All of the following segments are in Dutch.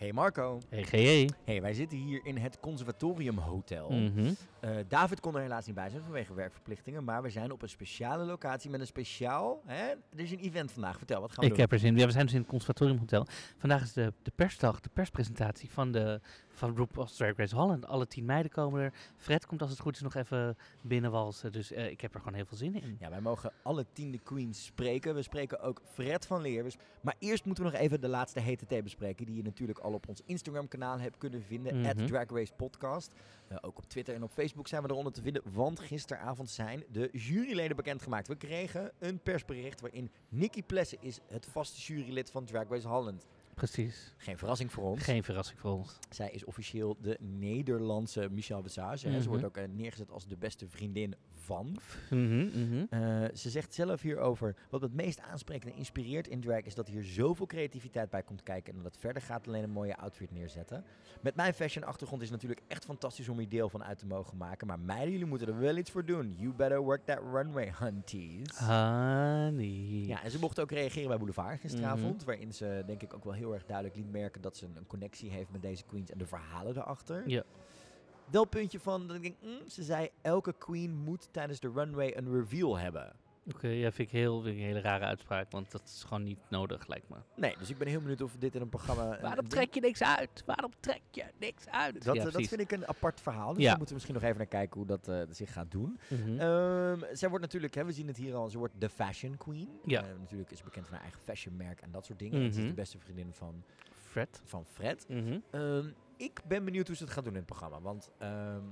Hey Marco. Hey GE. Hey, wij zitten hier in het Conservatorium Hotel. Mhm. Eh, David kon er helaas niet bij zijn vanwege werkverplichtingen, maar we zijn op een speciale locatie met een speciaal. Hè? Er is een event vandaag. Vertel, wat gaan we Ik doen? heb er zin in. Ja, we zijn dus in het Conservatorium Hotel. Vandaag is de, de persdag, de perspresentatie van, de, van RuPaul's Drag Race Holland. Alle tien meiden komen er. Fred komt als het goed is nog even binnenwalsen. Dus eh, ik heb er gewoon heel veel zin in. Ja, wij mogen alle tiende queens spreken. We spreken ook Fred van Leer. Maar eerst moeten we nog even de laatste hete thee bespreken. Die je natuurlijk al op ons Instagram kanaal hebt kunnen vinden. At Drag Race Podcast. Eh, ook op Twitter en op Facebook zijn we eronder te vinden. Want gisteravond zijn de juryleden bekendgemaakt. We kregen een persbericht waarin Nikki Plessen is het vaste jurylid van Drag Race Holland. Precies. Geen verrassing voor ons. Geen verrassing voor ons. Zij is officieel de Nederlandse Michelle Visage. hè. Ze Mhm. wordt ook eh, neergezet als de beste vriendin van. Mhm, mhm. Eh, ze zegt zelf hierover, wat het meest aanspreekt en inspireert in drag is dat hier zoveel creativiteit bij komt kijken en dat het verder gaat alleen een mooie outfit neerzetten. Met mijn fashion achtergrond is het natuurlijk echt fantastisch om hier deel van uit te mogen maken, maar meiden, jullie moeten er wel iets voor doen. You better work that runway, hunties. Honey. Ja, en ze mocht ook reageren bij Boulevard gisteravond, waarin ze denk ik ook wel heel erg duidelijk liet merken dat ze een, een connectie heeft met deze queens en de verhalen erachter. Ja. Wel puntje van dat ik denk, mm, ze zei elke queen moet tijdens de runway een reveal hebben. Oké, ja, vind ik, heel, vind ik een hele rare uitspraak, want dat is gewoon niet nodig, lijkt me. Nee, dus ik ben heel benieuwd of dit in een programma... Waarom een trek je niks uit? Waarom trek je niks uit? Dat, ja, eh, dat vind ik een apart verhaal. Dus Ja. daar moeten we misschien nog even naar kijken hoe dat eh, zich gaat doen. Ehm, zij wordt natuurlijk, hè, we zien het hier al, ze wordt de fashion queen. Ja. Eh, natuurlijk is ze bekend van haar eigen fashionmerk en dat soort dingen. En ze is Mhm. de beste vriendin van, Fred. van Fred. Mhm. Ehm, ik ben benieuwd hoe ze het gaat doen in het programma. Want ehm,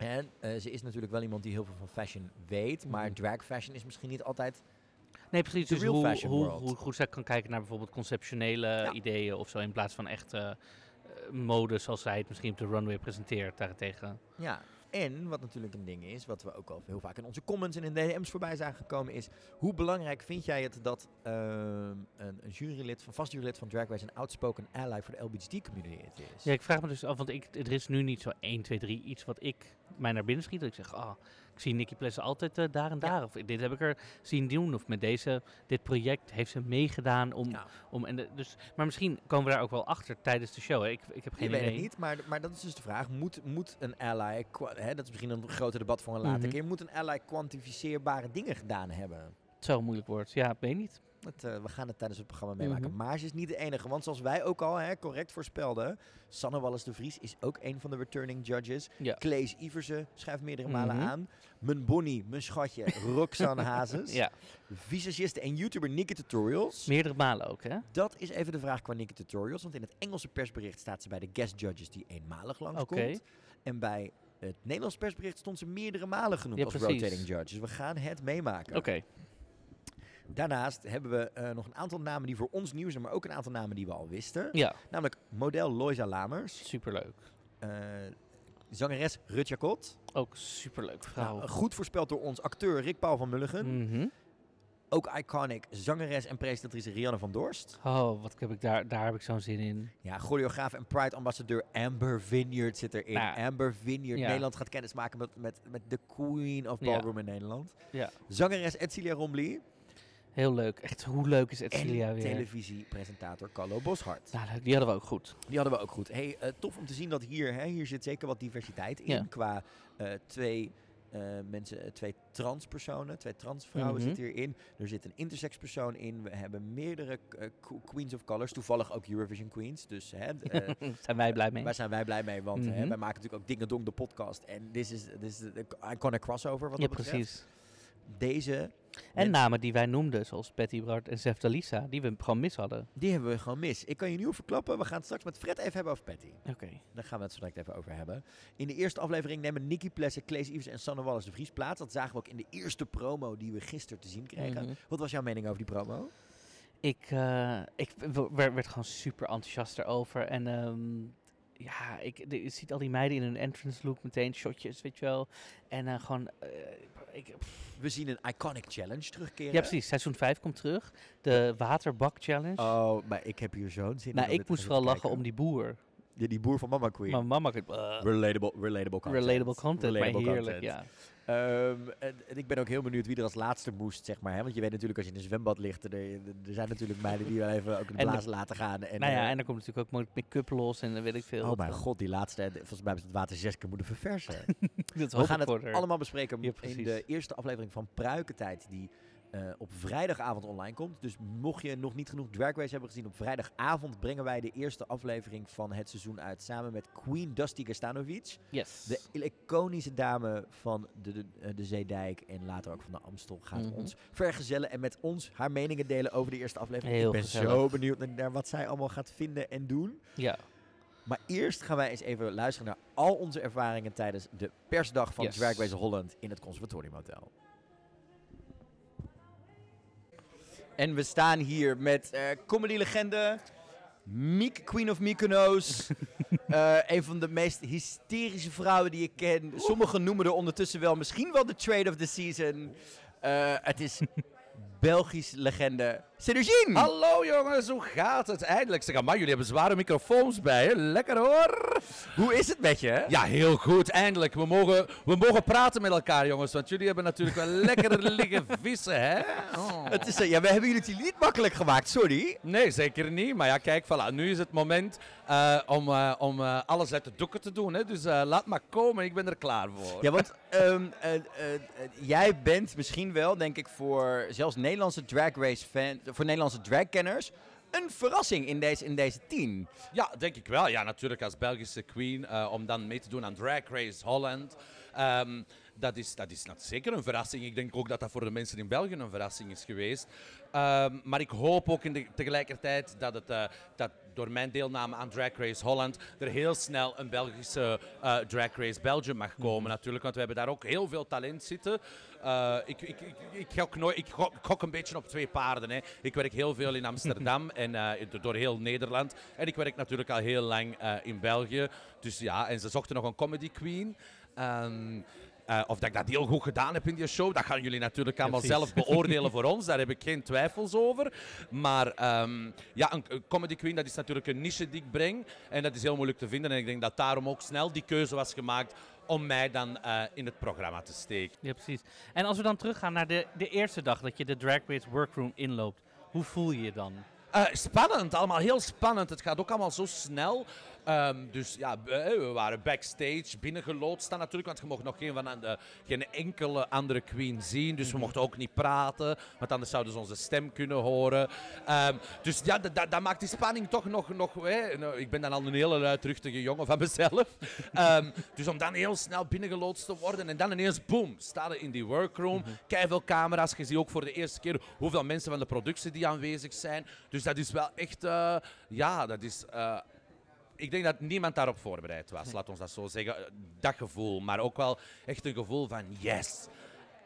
en, eh, ze is natuurlijk wel iemand die heel veel van fashion weet. Maar Mhm. drag fashion is misschien niet altijd... Nee, precies. Dus real hoe, fashion hoe, world. hoe goed zij kan kijken naar bijvoorbeeld conceptionele Ja. ideeën of zo, in plaats van echt eh, eh, mode zoals zij het misschien op de runway presenteert daarentegen. Ja, en wat natuurlijk een ding is, wat we ook al heel vaak in onze comments en in DM's voorbij zijn gekomen, is hoe belangrijk vind jij het dat ehm, een, een jurylid, van vast jurylid van Drag Race een outspoken ally voor de LGBT-community is? Ja, ik vraag me dus af, want ik, er is nu niet zo 1, 2, 3 iets wat ik mij naar binnen schiet. Ik zeg, ah, ik zie Nicky Plessen altijd eh, daar en Ja. daar. Of dit heb ik er zien doen. Of met deze, dit project heeft ze meegedaan om... Ja. om en de, dus, maar misschien komen we daar ook wel achter tijdens de show. Hè? Ik, ik heb geen Je weet idee. het niet, maar, maar dat is dus de vraag. Moet, moet een ally, hè, dat is misschien een groter debat voor een later Mhm. keer, moet een ally kwantificeerbare dingen gedaan hebben? Zo moeilijk wordt. Ja, ik weet niet. Eh, we gaan het tijdens het programma meemaken. Mhm. Maar ze is niet de enige. Want zoals wij ook al hè, correct voorspelden. Sanne Wallis de Vries is ook een van de returning judges. Ja. Klees Iversen schuift meerdere malen Mhm. aan. Mijn Bonnie, mijn schatje, Roxanne Hazes. Ja, Visagiste en YouTuber Nikki Tutorials. meerdere malen ook, hè? Dat is even de vraag qua Nikki Tutorials. Want in het Engelse persbericht staat ze bij de guest judges die eenmalig langskomt. Oké. En bij het Nederlands persbericht stond ze meerdere malen genoemd Ja, als precies. rotating judge. Dus we gaan het meemaken. Oké. Daarnaast hebben we eh, nog een aantal namen die voor ons nieuw zijn, maar ook een aantal namen die we al wisten. Ja, Namelijk model Loisa Lamers, superleuk. eh, zangeres Rutja Kot, Ook superleuk vrouw. nou, goed voorspeld door ons acteur Rick Paul van Mulligen, Mhm. ook iconic zangeres en presentatrice Rianne van Dorst, Oh, wat heb ik daar, daar heb ik zo'n zin in. ja, choreograaf en Pride-ambassadeur Amber Vineyard zit erin. Nou, Amber Vineyard, ja. Nederland gaat kennismaken met, met, met de queen of Ja. ballroom in Nederland. Ja, Zangeres Edcilia Rombly heel leuk. Echt, hoe leuk is Edcilia en weer? televisiepresentator Carlo Boshart. Nou, leuk. Die hadden we ook goed. Die hadden we ook goed. Hey, eh, tof om te zien dat hier, hè, hier zit zeker wat diversiteit in. Ja. Qua eh, twee eh, mensen, twee transpersonen, twee transvrouwen Mhm. zitten hierin. Er zit een intersex persoon in. We hebben meerdere que- queens of colors. Toevallig ook Eurovision queens. Dus hè, Zijn wij blij mee? waar zijn wij blij mee? Want hè, Mhm. wij maken natuurlijk ook Dingen Dong de podcast. En dit is, dit is de iconic crossover wat ja, precies. Deze, En namen die wij noemden, zoals Betty Bart en Zef Dalisa, die we gewoon mis hadden. die hebben we gewoon mis. Ik kan je nu verklappen. We gaan het straks met Fred even hebben over Patty. Oké. Daar gaan we het zo direct even over hebben. In de eerste aflevering nemen Nicky Plessen, Klees Ivers en Sanne Wallis de Vries plaats. Dat zagen we ook in de eerste promo die we gisteren te zien kregen. Mhm. Wat was jouw mening over die promo? Ik, eh, ik werd, gewoon super enthousiast erover. En ehm, ja, ik, je ziet al die meiden in hun entrance look meteen, shotjes, weet je wel. En eh, gewoon, eh, ik, pff. We zien een iconic challenge terugkeren. ja precies, seizoen 5 komt terug. De waterbak challenge. Oh, maar ik heb hier zo'n zin in. nou, om ik moest vooral lachen om die boer. Die, die boer van Mama Queen. Maar mama could, uh, relatable, relatable content. relatable content, Relatable maar heerlijk, content. ja. Ehm, en, en ik ben ook heel benieuwd wie er als laatste moest, zeg maar. Hè? Want je weet natuurlijk als je in een zwembad ligt, er, er zijn natuurlijk meiden die wel even ook de En de- blazen laten gaan. En, nou ja, eh, en er komt natuurlijk ook make-up los en dan weet ik veel. oh mijn dan. god, die laatste, volgens mij hebben ze het water zes keer moeten verversen. Dat We gaan het allemaal bespreken Ja, in de eerste aflevering van Pruikentijd, die eh, op vrijdagavond online komt. Dus mocht je nog niet genoeg Drag Race hebben gezien, op vrijdagavond brengen wij de eerste aflevering van het seizoen uit samen met Queen Dusty Gastanovic. Yes. De iconische dame van de, de, eh, de Zeedijk en later ook van de Amstel gaat Mhm. ons vergezellen en met ons haar meningen delen over de eerste aflevering. Heel Ik ben gezellig. zo benieuwd naar, wat zij allemaal gaat vinden en doen. ja. Maar eerst gaan wij eens even luisteren naar al onze ervaringen tijdens de persdag van Yes. Drag Race Holland in het Conservatorium En we staan hier met eh comedy-legende Miek, Queen of Mykonos. Eh, een van de meest hysterische vrouwen die ik ken. Sommigen noemen er ondertussen wel misschien wel de trade of the season. Eh, het is Belgisch legende Cedricine. Hallo jongens, hoe gaat het? Eindelijk zeg maar, jullie hebben zware microfoons bij je. Lekker hoor. Hoe is het met je? Ja, heel goed. Eindelijk. We mogen, we mogen praten met elkaar jongens, want jullie hebben natuurlijk wel lekker liggen vissen, hè? Oh. Het is, eh, ja, we hebben jullie het niet makkelijk gemaakt, sorry. Nee, zeker niet. Maar ja, kijk, voilà. Nu is het moment eh, om, eh, om eh, alles uit de doeken te doen. Hè? Dus laat maar komen, ik ben er klaar voor. Ja, want ehm, eh, eh, eh, jij bent misschien wel, denk ik, voor zelfs Nederlandse drag race fans, voor Nederlandse dragkenners, een verrassing in deze, in deze tien. Ja, denk ik wel. Ja, natuurlijk als Belgische queen om dan mee te doen aan Drag Race Holland. Ehm, dat, is, dat is zeker een verrassing. Ik denk ook dat dat voor de mensen in België een verrassing is geweest. Ehm, maar ik hoop ook in de, tegelijkertijd dat, het, dat door mijn deelname aan Drag Race Holland er heel snel een Belgische eh, Drag Race Belgium mag komen natuurlijk. Want we hebben daar ook heel veel talent zitten. Eh, ik, ik, ik, ik, gok nooit, ik, gok, ik gok een beetje op twee paarden. Hè. Ik werk heel veel in Amsterdam en eh, do- door heel Nederland. En ik werk natuurlijk al heel lang in België. Dus ja, en ze zochten nog een comedy queen. Ehm, eh, of dat ik dat heel goed gedaan heb in die show, dat gaan jullie natuurlijk allemaal zelf beoordelen voor ons. Daar heb ik geen twijfels over. Maar ehm, ja, een, een comedy queen, dat is natuurlijk een niche die ik breng. En dat is heel moeilijk te vinden. En ik denk dat daarom ook snel die keuze was gemaakt om mij dan eh, in het programma te steken. ja, precies. En als we dan teruggaan naar de, de eerste dag dat je de Drag Race workroom inloopt, hoe voel je je dan? Eh, spannend, allemaal heel spannend. Het gaat ook allemaal zo snel. Ehm, dus ja, eh, we waren backstage binnengeloodst staan natuurlijk, want je mocht nog geen, van de, geen enkele andere queen zien. Dus we mochten ook niet praten, want anders zouden ze onze stem kunnen horen. Ehm, dus ja, dat- dat dat maakt die spanning toch nog... nog hè, nou, ik ben dan al een hele luidruchtige jongen van mezelf. Ehm, dus om dan heel snel binnengeloodst te worden en dan ineens, boom, staan we in die workroom. Keiveel camera's, je ziet ook voor de eerste keer hoeveel mensen van de productie die aanwezig zijn. Dus dat is wel echt, eh, ja, dat is... eh, ik denk dat niemand daarop voorbereid was, laat ons dat zo zeggen. Dat gevoel, maar ook wel echt een gevoel van yes,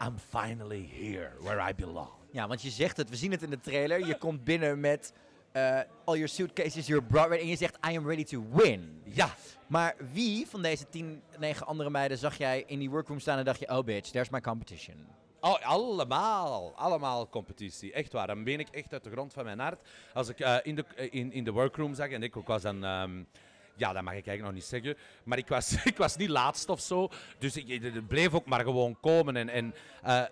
I'm finally here where I belong. Ja, want je zegt het, we zien het in de trailer. Je komt binnen met eh all your suitcases, your bra, en je zegt I am ready to win. Ja, Maar wie van deze tien, negen andere meiden zag jij in die workroom staan en dacht je, oh bitch, there's my competition. oh, allemaal, allemaal competitie, echt waar. Dan ben ik echt uit de grond van mijn hart. Als ik eh, in, de, eh, in, in de workroom zag en ik ook was dan... ehm, ja, dat mag ik eigenlijk nog niet zeggen. Maar ik was, ik was niet laatst of zo. Dus ik, het bleef ook maar gewoon komen. En, en eh,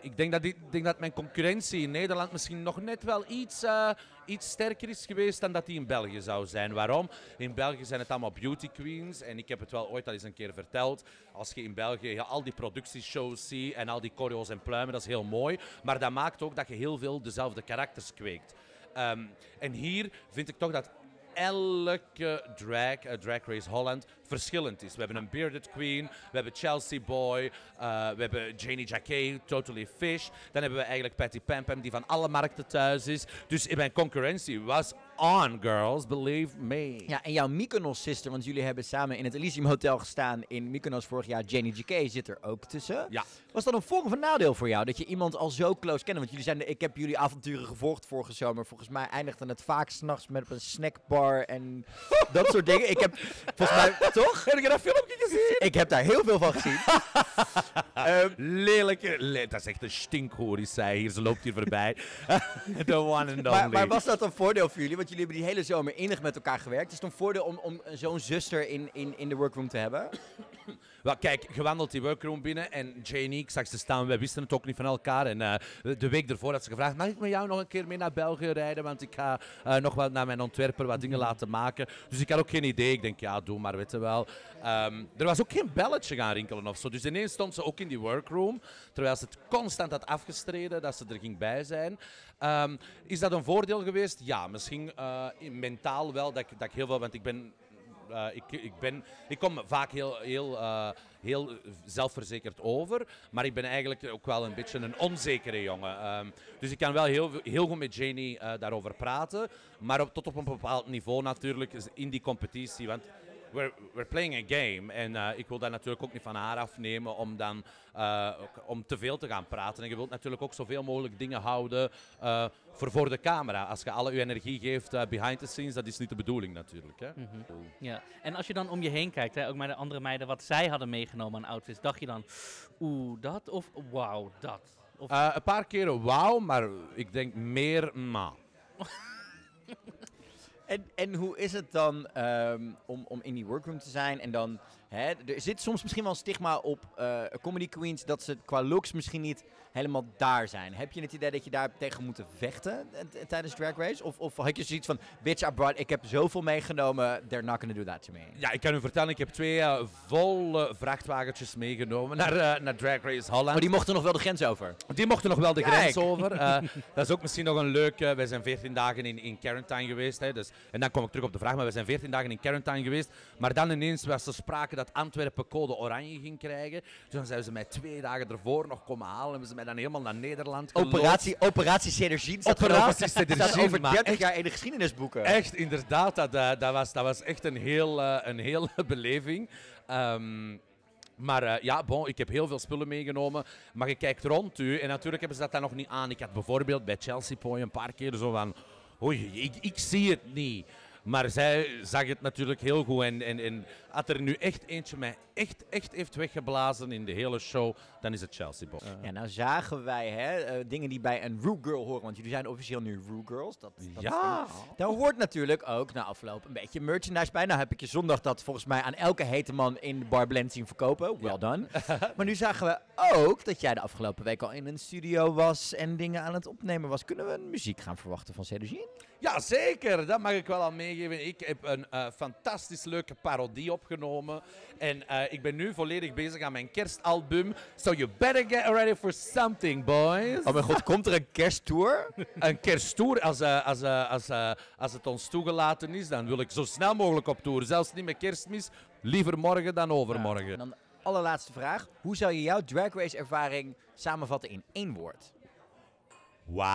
ik denk dat, ik denk dat mijn concurrentie in Nederland misschien nog net wel iets, eh, iets sterker is geweest dan dat die in België zou zijn. Waarom? In België zijn het allemaal beauty queens. En ik heb het wel ooit al eens een keer verteld. Als je in België al die productieshows ziet en al die choreo's en pluimen, dat is heel mooi. Maar dat maakt ook dat je heel veel dezelfde karakters kweekt. Ehm, en hier vind ik toch dat elke drag, eh, Drag Race Holland, verschillend is. We hebben een Bearded Queen, we hebben Chelsea Boy, eh, we hebben Janie Jacquet, Totally Fish. Dan hebben we eigenlijk Patty Pam Pam, die van alle markten thuis is. Dus in mijn concurrentie was on, girls, believe me. Ja, en jouw Mykonos-sister, want jullie hebben samen in het Elysium Hotel gestaan in Mykonos vorig jaar. Janie GK zit er ook tussen. Ja. Was dat een of een nadeel voor jou, dat je iemand al zo close kende? Want jullie zijn, de- ik heb jullie avonturen gevolgd vorige zomer. Volgens mij eindigde het vaak s'nachts met op een snackbar en dat soort dingen. Ik heb, volgens mij, toch? Heb je dat filmpje gezien? Ik heb daar heel veel van gezien. Ehm, Lelijke, le- dat is echt een stinkhoor, is zij hier. Ze loopt hier voorbij. The one and only. maar, maar was dat een voordeel voor jullie? Want jullie hebben die hele zomer innig met elkaar gewerkt. Is het een voordeel om, om zo'n zuster in, in, in de workroom te hebben? Wel, kijk, gewandeld die workroom binnen en Janie, ik zag ze staan, wij wisten het ook niet van elkaar. En eh, de week ervoor had ze gevraagd, mag ik met jou nog een keer mee naar België rijden? Want ik ga eh, nog wel naar mijn ontwerper wat dingen laten maken. Dus ik had ook geen idee. Ik denk, ja, doe maar, weet wel. Ehm, er was ook geen belletje gaan rinkelen of zo. Dus ineens stond ze ook in die workroom, terwijl ze het constant had afgestreden dat ze er ging bij zijn. Ehm, is dat een voordeel geweest? Ja, misschien eh, mentaal wel, dat ik, dat ik heel veel, want ik ben eh, ik, ik, ben, ik kom vaak heel, heel, eh, heel zelfverzekerd over, maar ik ben eigenlijk ook wel een beetje een onzekere jongen. Ehm, dus ik kan wel heel, heel goed met Janie eh, daarover praten, maar tot op een bepaald niveau natuurlijk in die competitie. Want we're, we're playing a game en eh, ik wil dat natuurlijk ook niet van haar afnemen om dan eh, om te veel te gaan praten. En je wilt natuurlijk ook zoveel mogelijk dingen houden eh, voor voor de camera. Als je alle je energie geeft eh, behind the scenes, dat is niet de bedoeling natuurlijk. Hè? Mhm. Ja, en als je dan om je heen kijkt, hè, ook naar de andere meiden, wat zij hadden meegenomen aan outfits, dacht je dan, oeh, dat of wauw, dat? Of, een paar keren wauw, maar ik denk meer ma. En, en hoe is het dan ehm, om, om in die workroom te zijn en dan... Hè, er zit soms misschien wel een stigma op eh, comedy queens dat ze qua looks misschien niet helemaal daar zijn. Heb je het idee dat je daar tegen moet vechten eh, tijdens Drag Race? Of, of had je zoiets van, bitch, I brought, ik heb zoveel meegenomen, they're not gonna do that to me. Ja, ik kan u vertellen, ik heb twee eh, volle vrachtwagentjes meegenomen naar, naar Drag Race Holland. Maar die mochten nog wel de grens over. Die mochten nog wel de Kijk. grens over. Dat is ook misschien nog een leuk. wij zijn 14 dagen in, in quarantine geweest. Hè, dus, en dan kom ik terug op de vraag. Maar we zijn 14 dagen in quarantine geweest. Maar dan ineens was er sprake dat Antwerpen code oranje ging krijgen. Dus dan zijn ze mij twee dagen ervoor nog komen halen. Hebben ze mij dan helemaal naar Nederland geloodst. Operatie, operatie Cederzien staat Operatie staat over maar 30 echt- jaar in de geschiedenisboeken. Echt, inderdaad. Dat, eh, dat, was, dat was echt een heel, eh, een hele beleving. Ehm, maar eh, ja, bon, ik heb heel veel spullen meegenomen. Maar je kijkt rond u en natuurlijk hebben ze dat dan nog niet aan. Ik had bijvoorbeeld bij Chelsea Poy een paar keer zo van... Oei, ik, zie het niet. Maar zij zag het natuurlijk heel goed. En, en, en als er nu echt eentje mij echt, echt heeft weggeblazen in de hele show, dan is het Chelsea Boy. Ja, nou zagen wij hè, eh, dingen die bij een Rue Girl horen, want jullie zijn officieel nu Rue Girls. Dat, dat Ja. Daar hoort natuurlijk ook na afloop een beetje merchandise bij. Nou heb ik je zondag dat volgens mij aan elke hete man in de bar blend zien verkopen. Well done. maar nu zagen we ook dat jij de afgelopen week al in een studio was en dingen aan het opnemen was. Kunnen we muziek gaan verwachten van Cedricien? Ja, zeker. Dat mag ik wel al meegeven. Ik heb een eh, fantastisch leuke parodie opgenomen. En eh, ik ben nu volledig bezig aan mijn kerstalbum. So you better get ready for something, boys. Oh mijn god, komt er een kersttour? Een kersttour, als, eh, als, eh, als, eh, als het ons toegelaten is, dan wil ik zo snel mogelijk op tour. Zelfs niet met kerstmis. Liever morgen dan overmorgen. En dan de allerlaatste vraag. Hoe zou je jouw Drag Race ervaring samenvatten in één woord? Wauw.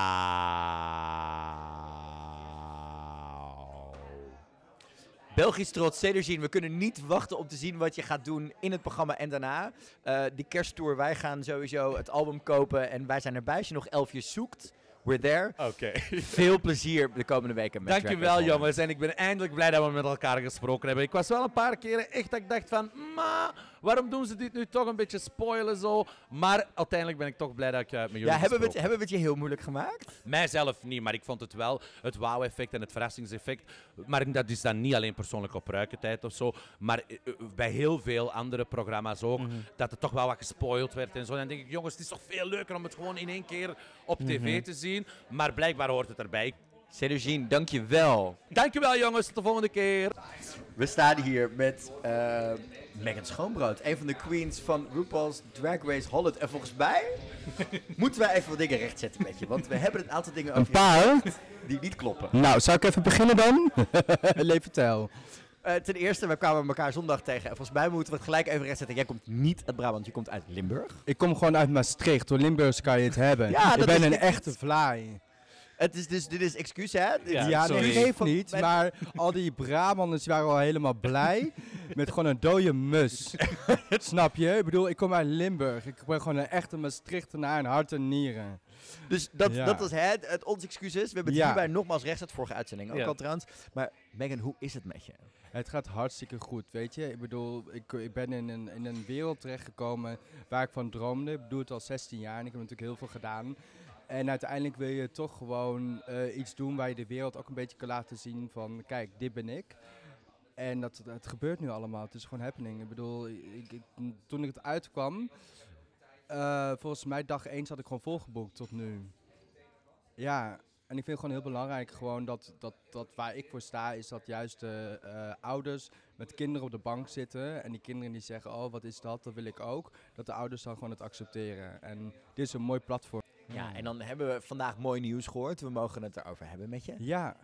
Belgisch trots, Cederzien. We kunnen niet wachten om te zien wat je gaat doen in het programma en daarna. Eh, die kersttour, wij gaan sowieso het album kopen en wij zijn erbij. Als je nog elfjes zoekt, we're there. Oké. Veel plezier de komende weken met Dankjewel jongens en ik ben eindelijk blij dat we met elkaar gesproken hebben. Ik was wel een paar keren echt dat ik dacht van, ma, waarom doen ze dit nu toch een beetje spoilen zo? Maar uiteindelijk ben ik toch blij dat ik eh, met jullie Ja, hebben we, het, hebben we het je heel moeilijk gemaakt? Mijzelf niet, maar ik vond het wel het wauw-effect en het verrassingseffect. Maar dat is dan niet alleen persoonlijk op ruikentijd of zo, maar eh, eh, bij heel veel andere programma's ook, dat het toch wel wat gespoild werd en zo. En dan denk ik, jongens, het is toch veel leuker om het gewoon in één keer op tv te zien. Maar blijkbaar hoort het erbij. Cederzien, dankjewel. Dankjewel jongens, tot de volgende keer. We staan hier met eh Megan Schoonbrood, een van de queens van RuPaul's Drag Race Holland. En volgens mij moeten wij even wat dingen rechtzetten met je, want we hebben een aantal dingen Een over je paar? die niet kloppen. Nou, zou ik even beginnen dan? Leef vertel. Eh, ten eerste, we kwamen elkaar zondag tegen. En volgens mij moeten we het gelijk even rechtzetten. Jij komt niet uit Brabant, je komt uit Limburg. Ik kom gewoon uit Maastricht. Door Limburgs kan je het hebben. Ja, ik ben een echt- echte fly. Het is dus, dit is excuus, hè? Ja, Ja, sorry. nee, geeft niet. met- Maar al die Brabanders waren al helemaal blij. met gewoon een dode mus. Snap je? Ik bedoel, ik kom uit Limburg. Ik ben gewoon een echte Maastrichtenaar in hart en nieren. Dus dat, Ja. dat was het, het ons excuus is. We hebben het Ja. hierbij nogmaals rechtgezet, vorige uitzending ook Ja. al trouwens. Maar Megan, hoe is het met je? Het gaat hartstikke goed, weet je. Ik bedoel, ik, ik ben in een, in een wereld terechtgekomen waar ik van droomde. Ik doe het al 16 jaar en ik heb natuurlijk heel veel gedaan. En uiteindelijk wil je toch gewoon eh, iets doen waar je de wereld ook een beetje kan laten zien van, kijk, dit ben ik. En dat, het gebeurt nu allemaal. Het is gewoon happening. Ik bedoel, ik, toen ik het uitkwam, eh, volgens mij dag 1 zat ik gewoon volgeboekt tot nu. Ja, en ik vind het gewoon heel belangrijk gewoon dat, dat, dat waar ik voor sta, is dat juist de eh, ouders met kinderen op de bank zitten. En die kinderen die zeggen, oh wat is dat, dat wil ik ook. Dat de ouders dan gewoon het accepteren. En dit is een mooi platform. Ja, en dan hebben we vandaag mooi nieuws gehoord. We mogen het erover hebben met je. Ja,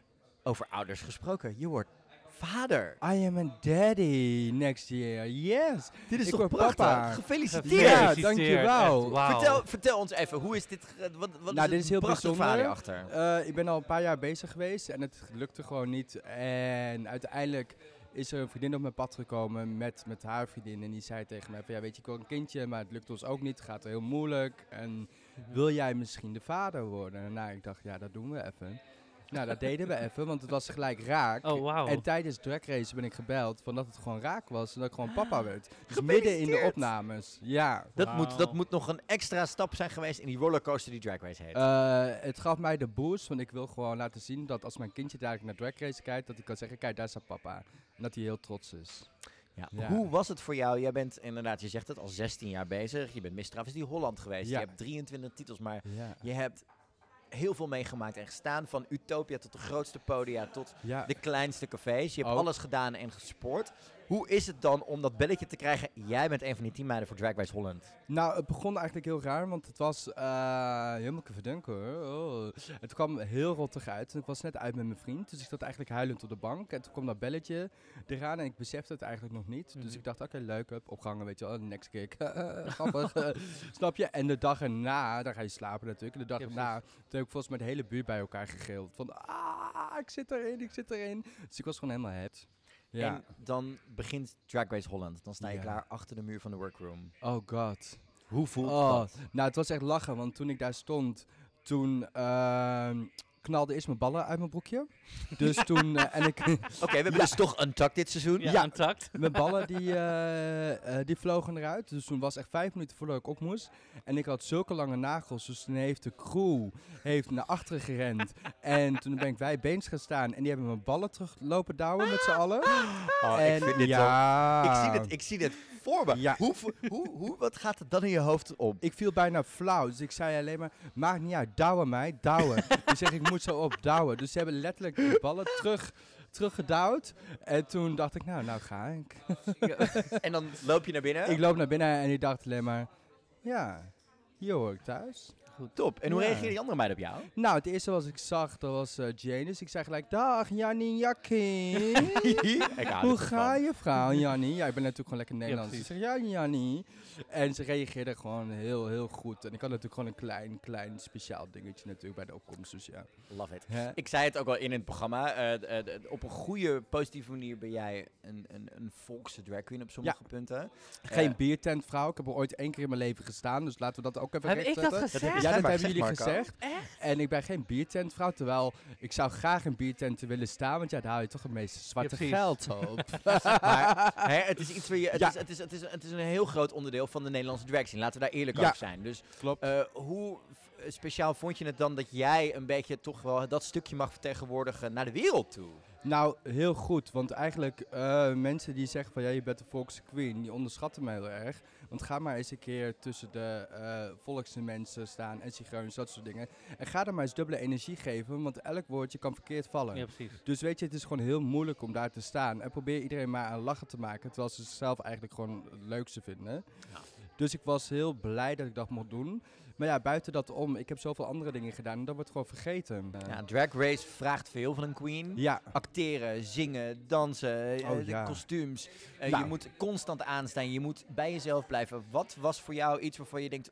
Over ouders gesproken. Je wordt vader. I am a daddy next year. Yes. Dit is Ik toch prachtig? papa. Gefeliciteerd. Ja, dankjewel. wauw. Vertel, vertel ons even, hoe is dit? Wat, wat Nou, is dit is heel prachtig bijzonder. verhaal hierachter? Eh, ik ben al een paar jaar bezig geweest en het lukte gewoon niet. En uiteindelijk is er een vriendin op mijn pad gekomen met, met haar vriendin. En die zei tegen mij van, ja weet je, ik wil een kindje, maar het lukt ons ook niet. Het gaat heel moeilijk. En wil jij misschien de vader worden? En nou, ik dacht, ja, dat doen we even. Nou, dat deden we even, want het was gelijk raak. Oh, wauw. En tijdens drag race ben ik gebeld van dat het gewoon raak was en dat ik gewoon papa werd. Dus midden in de opnames. Ja. dat, moet, dat moet nog een extra stap zijn geweest in die rollercoaster die Drag Race heet. Eh, het gaf mij de boost, want ik wil gewoon laten zien dat als mijn kindje dadelijk naar Drag Race kijkt, dat hij kan zeggen, kijk, daar staat papa. En dat hij heel trots is. Ja. ja. Hoe was het voor jou? Jij bent inderdaad, je zegt het, al 16 jaar bezig. Je bent Miss Travestie Holland geweest. Ja. Je hebt 23 titels, maar Ja. je hebt heel veel meegemaakt en gestaan. Van Utopia tot de grootste podia, tot ja. de kleinste cafés. Je hebt Ook. alles gedaan en gesport. Hoe is het dan om dat belletje te krijgen? Jij bent een van die teammeiden voor Drag Race Holland. Nou, het begon eigenlijk heel raar, want het was eh helemaal te verdenken hoor. Oh. Het kwam heel rottig uit. En ik was net uit met mijn vriend, dus ik zat eigenlijk huilend op de bank. En toen kwam dat belletje eraan en ik besefte het eigenlijk nog niet. Dus Mhm. ik dacht, oké, leuk, hup, opgehangen, weet je wel, next kick. Grappig, snap je? En de dag erna, daar ga je slapen natuurlijk. En de dag Ja, erna, toen heb ik volgens mij de hele buurt bij elkaar. Van, ah, ik zit erin, ik zit erin. Dus ik was gewoon helemaal het. Ja. En dan begint Drag Race Holland. Dan sta je Ja. klaar achter de muur van de workroom. Oh god. Hoe voelt Oh, dat? Nou, het was echt lachen, want toen ik daar stond, toen ehm knalde eerst mijn ballen uit mijn broekje. Dus toen, eh, en ik, Oké, we hebben dus toch een tak dit seizoen. Ja, Ja. intact. mijn ballen die, eh, eh, die vlogen eruit. Dus toen was echt vijf minuten voordat ik op moest. En ik had zulke lange nagels, dus toen heeft de crew heeft naar achteren gerend. en toen ben ik bij beens gaan staan en die hebben mijn ballen terug lopen douwen met z'n allen. Oh, en ik vind dit zo... ja, Ik zie dit, ik zie dit voor me. Ja. Hoe, hoe, hoe, wat gaat er dan in je hoofd op? Ik viel bijna flauw, dus ik zei alleen maar, maakt niet uit, douwen mij, douwen. ik zeg, ik moet zo op douwen. Dus ze hebben letterlijk de ballen terug, teruggedouwd. En toen dacht ik, nou, nou ga ik. En dan loop je naar binnen. Ik loop naar binnen en ik dacht alleen maar, ja, hier hoor ik thuis. Top. En hoe Ja. reageerde die andere meid op jou? Nou, het eerste wat ik zag, dat was eh Jane. Dus ik zei gelijk, dag Jakkie. ik hou Hoe ga van. je vrouw, Jannie? Ja, ik ben natuurlijk gewoon lekker Nederlands. ik precies. zeg, ja, Jannie. En ze reageerde gewoon heel, heel goed. En ik had natuurlijk gewoon een klein, klein speciaal dingetje natuurlijk bij de opkomst. Dus ja. Love it. Ik zei het ook al in het programma. eh, eh, op een goede, positieve manier ben jij een, een, een volkse drag queen op sommige punten. Geen biertentvrouw. Ik heb er ooit één keer in mijn leven gestaan. Dus laten we dat ook even Heb ik dat gezegd? Ja, dat hebben jullie gezegd, Marco. gezegd. En ik ben geen biertentvrouw. Terwijl ik zou graag in biertenten willen staan. Want ja, daar haal je toch het meeste zwarte precies. geld op. maar hè, het is iets waar je. Het, Ja. is, het, is, het, is, het is een heel groot onderdeel van de Nederlandse drag scene. Laten we daar eerlijk Ja. over zijn. Dus Klopt. eh, hoe speciaal vond je het dan dat jij een beetje toch wel dat stukje mag vertegenwoordigen naar de wereld toe? Nou, heel goed. Want eigenlijk eh, mensen die zeggen van ja, je bent de volkse queen, die onderschatten mij heel erg. Want ga maar eens een keer tussen de volkse mensen staan en zigeuners, dat soort dingen. En ga er maar eens dubbele energie geven, want elk woordje kan verkeerd vallen. Ja, precies. Dus weet je, het is gewoon heel moeilijk om daar te staan. En probeer iedereen maar aan lachen te maken, terwijl ze zichzelf eigenlijk gewoon het leukste vinden. Ja. Dus ik was heel blij dat ik dat mocht doen. Maar ja, buiten dat om, ik heb zoveel andere dingen gedaan en dat wordt gewoon vergeten. Ja, drag race vraagt veel van een queen. ja. Acteren, zingen, dansen, eh, Oh, ja. kostuums. Eh, Nou. Je moet constant aanstaan, je moet bij jezelf blijven. Wat was voor jou iets waarvan je denkt,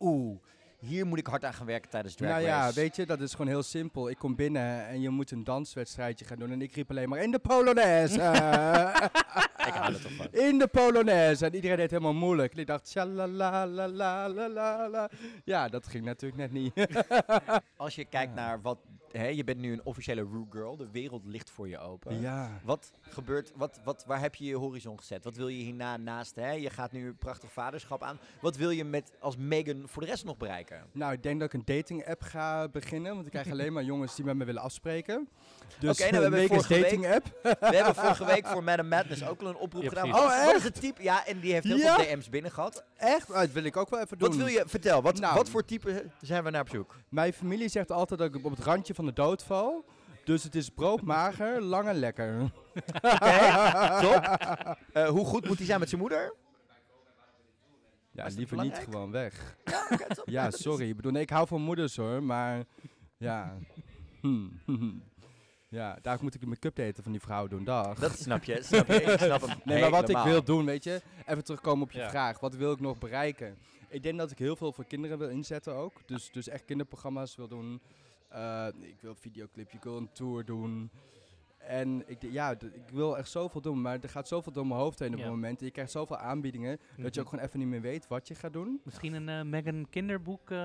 oeh, hier moet ik hard aan gaan werken tijdens drag nou race? ja, weet je, dat is gewoon heel simpel. Ik kom binnen en je moet een danswedstrijdje gaan doen. En ik riep alleen maar in de Polonaise. Ik hou er toch van. in de Polonaise. En iedereen deed helemaal moeilijk. En ik dacht, la. Ja, dat ging natuurlijk net niet. Als je kijkt naar wat hè, je bent nu een officiële Rue Girl. De wereld ligt voor je open. Ja. Wat gebeurt, wat, wat, waar heb je je horizon gezet? Wat wil je hierna naast, hè? je gaat nu een prachtig vaderschap aan. Wat wil je met, als Megan voor de rest nog bereiken? Nou, ik denk dat ik een dating app ga beginnen, want ik krijg alleen maar jongens die met me willen afspreken. Dus Oké, nou, we hebben Megan's vorige dating app. We hebben vorige week voor Madame Madness ook al een oproep Ja, gedaan. Wat Oh, wat is echt? het type? Ja, en die heeft heel Ja? veel DM's binnen gehad. Echt? Oh, dat wil ik ook wel even doen. Wat wil je, vertel, wat, Nou. wat voor type zijn we naar op zoek? Mijn familie zegt altijd dat ik op het randje van de dood val. Dus het is broodmager, lang en lekker. Top. Eh, hoe goed moet hij zijn met zijn moeder? Ja, dat liever niet belangrijk? gewoon weg. Ja, oké, top. Ja, sorry. Ik bedoel, nee, ik hou van moeders hoor, maar ja. Hm. Ja, daar moet ik de make-up daten van die vrouw doen, dag. Dat snap je, snap je. Ik snap hem Nee, maar wat ik helemaal. wil doen, weet je, even terugkomen op je Ja. vraag. Wat wil ik nog bereiken? Ik denk dat ik heel veel voor kinderen wil inzetten ook. Dus, dus echt kinderprogramma's wil doen. Eh, ik wil een videoclip, ik wil een tour doen. En ik, ja, ik wil echt zoveel doen, maar er gaat zoveel door mijn hoofd heen op Ja. het moment. Je krijgt zoveel aanbiedingen dat je ook Mhm. gewoon even niet meer weet wat je gaat doen. Misschien een eh, Megan kinderboek eh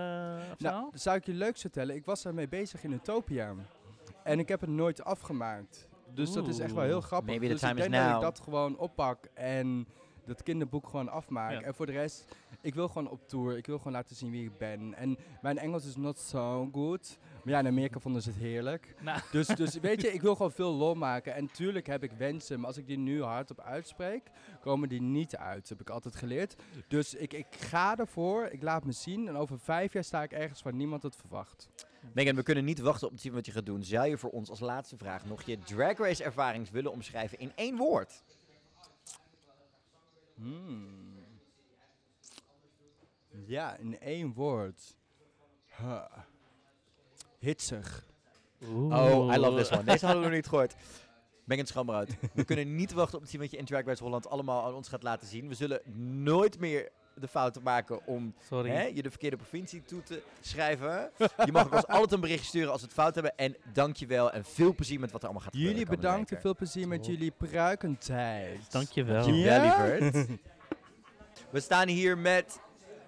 of Nou, zo? dat zou ik je leuk vertellen. Ik was daarmee bezig in Utopia. En ik heb het nooit afgemaakt. Dus dat is echt wel heel grappig. Maybe the dus ik denk dat ik dat gewoon oppak en dat kinderboek gewoon afmaak. Ja. En voor de rest, ik wil gewoon op tour. Ik wil gewoon laten zien wie ik ben. En mijn Engels is not so good. Maar ja, in Amerika vonden ze het heerlijk. Nou. Dus, dus weet je, ik wil gewoon veel lol maken. En tuurlijk heb ik wensen, maar als ik die nu hardop uitspreek, komen die niet uit. heb ik altijd geleerd. Dus ik, ik ga ervoor, ik laat me zien. En over vijf jaar sta ik ergens waar niemand het verwacht. Megan, we kunnen niet wachten op te zien wat je gaat doen. Zou je voor ons als laatste vraag nog je Drag Race ervaring willen omschrijven in één woord? Hmm. Ja, in één woord. Huh. Hitsig. Oh, I love this one. Deze hadden we nog niet gehoord. Megan Schamrood. We kunnen niet wachten op te zien wat je in Drag Race Holland allemaal aan ons gaat laten zien. We zullen nooit meer de fouten maken om Sorry. hè, je de verkeerde provincie toe te schrijven. Je mag ook ons altijd een berichtje sturen als we het fout hebben. En dankjewel en veel plezier met wat er allemaal gaat Jullie gebeuren. komende bedankt en veel plezier met jullie pruikentijd. Dankjewel. Dankjewel, Ja? We staan hier met,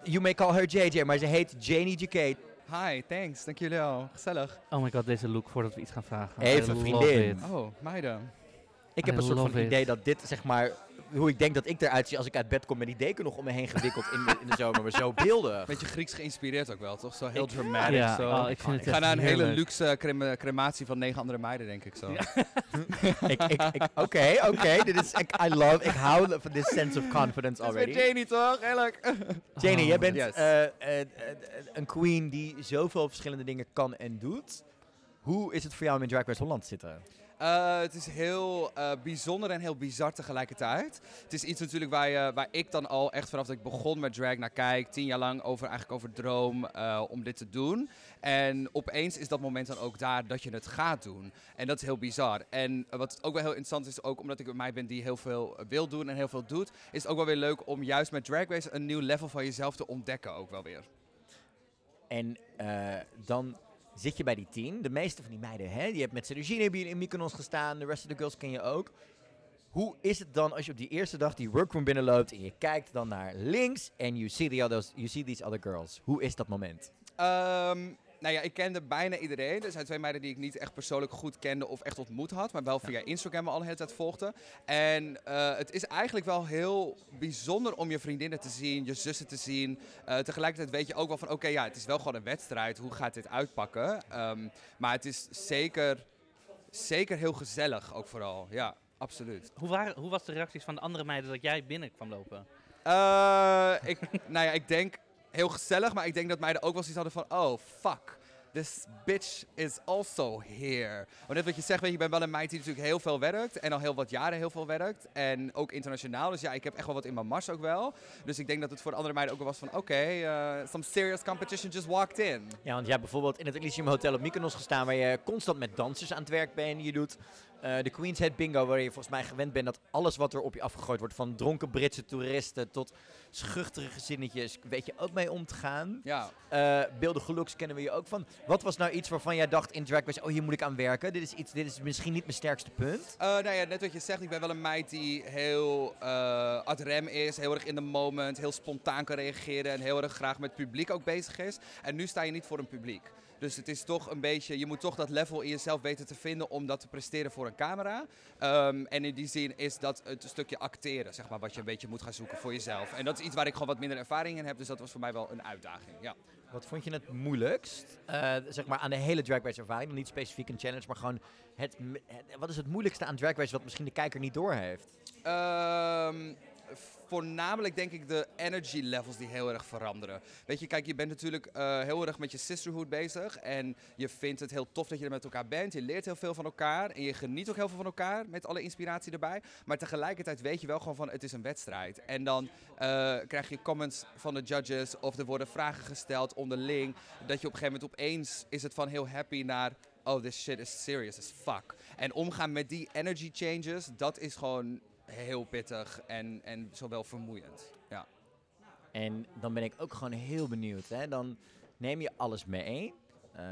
you may call her JJ, maar ze heet Janie JK. Hi, thanks. Dank jullie wel. Gezellig. Oh my god, deze look voordat we iets gaan vragen. Even, I vriendin. Oh, meiden. Ik heb I een soort van it. idee dat dit, zeg maar, hoe ik denk dat ik eruit zie als ik uit bed kom met die deken nog om me heen gewikkeld in de, in de zomer. Maar zo beeldig. Beetje Grieks geïnspireerd ook wel, toch? Zo heel Ik- dramatic. Ja, zo. oh, ik vind het ik ga naar een hele luxe crema- crematie van negen andere meiden, denk ik zo. Oké, oké. dit is, ik, I love, ik hou van this sense of confidence Dat is met already. Janie toch? Eerlijk. Janie, jij Oh. bent Yes. eh, eh, eh, een queen die zoveel verschillende dingen kan en doet. Hoe is het voor jou om in Drag Race Holland te zitten? Eh, het is heel eh, bijzonder en heel bizar tegelijkertijd. Het is iets natuurlijk waar, je, waar ik dan al echt vanaf dat ik begon met drag naar kijk. Tien jaar lang over, eigenlijk over droom eh, om dit te doen. En opeens is dat moment dan ook daar dat je het gaat doen. En dat is heel bizar. En wat ook wel heel interessant is, ook omdat ik meid ben die heel veel wil doen en heel veel doet, is het ook wel weer leuk om juist met Drag Race een nieuw level van jezelf te ontdekken ook wel weer. En dan zit je bij die tien. De meeste van die meiden, hè, je hebt met je in Mykonos gestaan. De rest of the girls ken je ook. Hoe is het dan als je op die eerste dag die workroom binnenloopt en je kijkt dan naar links en you see, the others, you see these other girls? Hoe is dat moment? Ehm, nou ja, ik kende bijna iedereen. Er zijn twee meiden die ik niet echt persoonlijk goed kende of echt ontmoet had. Maar wel via Instagram al de hele tijd volgde. En eh, het is eigenlijk wel heel bijzonder om je vriendinnen te zien, je zussen te zien. Eh, tegelijkertijd weet je ook wel van, oké, ja, het is wel gewoon een wedstrijd. Hoe gaat dit uitpakken? Ehm, maar het is zeker, zeker heel gezellig ook vooral. Ja, absoluut. Hoe, waren, hoe was de reacties van de andere meiden dat jij binnen kwam lopen? Eh, ik, nou ja, ik denk heel gezellig, maar ik denk dat meiden ook wel zoiets hadden van, oh fuck. This bitch is also here. Want net wat je zegt, weet je, ik ben wel een meid die natuurlijk heel veel werkt. En al heel wat jaren heel veel werkt. En ook internationaal. Dus ja, ik heb echt wel wat in mijn mars ook wel. Dus ik denk dat het voor de andere meiden ook wel was van... Oké, eh, some serious competition just walked in. Ja, want jij hebt bijvoorbeeld in het Elysium Hotel op Mykonos gestaan, waar je constant met dansers aan het werk bent. Je doet eh, de Queen's Head Bingo, waar je volgens mij gewend bent dat alles wat er op je afgegooid wordt, van dronken Britse toeristen tot schuchtere gezinnetjes, weet je ook mee om te gaan. Ja, Eh beelden geluks kennen we je ook van. Wat was nou iets waarvan jij dacht in Drag Race, oh hier moet ik aan werken. Dit is, iets, dit is misschien niet mijn sterkste punt. Eh, nou ja, net wat je zegt, ik ben wel een meid die heel ad rem is, heel erg in the moment, heel spontaan kan reageren en heel erg graag met publiek ook bezig is. En nu sta je niet voor een publiek. Dus het is toch een beetje, je moet toch dat level in jezelf weten te vinden om dat te presteren voor een camera. Ehm, en in die zin is dat het stukje acteren, zeg maar, wat je een beetje moet gaan zoeken voor jezelf. En dat is iets waar ik gewoon wat minder ervaring in heb, dus dat was voor mij wel een uitdaging. Ja. Wat vond je het moeilijkst, eh, zeg maar, aan de hele Drag Race ervaring? Niet specifiek een challenge, maar gewoon het, wat is het moeilijkste aan Drag Race wat misschien de kijker niet doorheeft? Ehm, voornamelijk denk ik de energy levels die heel erg veranderen. Weet je, kijk, je bent natuurlijk eh, heel erg met je sisterhood bezig. En je vindt het heel tof dat je er met elkaar bent. Je leert heel veel van elkaar. En je geniet ook heel veel van elkaar met alle inspiratie erbij. Maar tegelijkertijd weet je wel gewoon van het is een wedstrijd. En dan eh, krijg je comments van de judges of er worden vragen gesteld onderling. Dat je op een gegeven moment opeens is het van heel happy naar... Oh, this shit is serious as fuck. En omgaan met die energy changes, dat is gewoon heel pittig en, en zowel vermoeiend. Ja. En dan ben ik ook gewoon heel benieuwd. Hè? Dan neem je alles mee. Eh,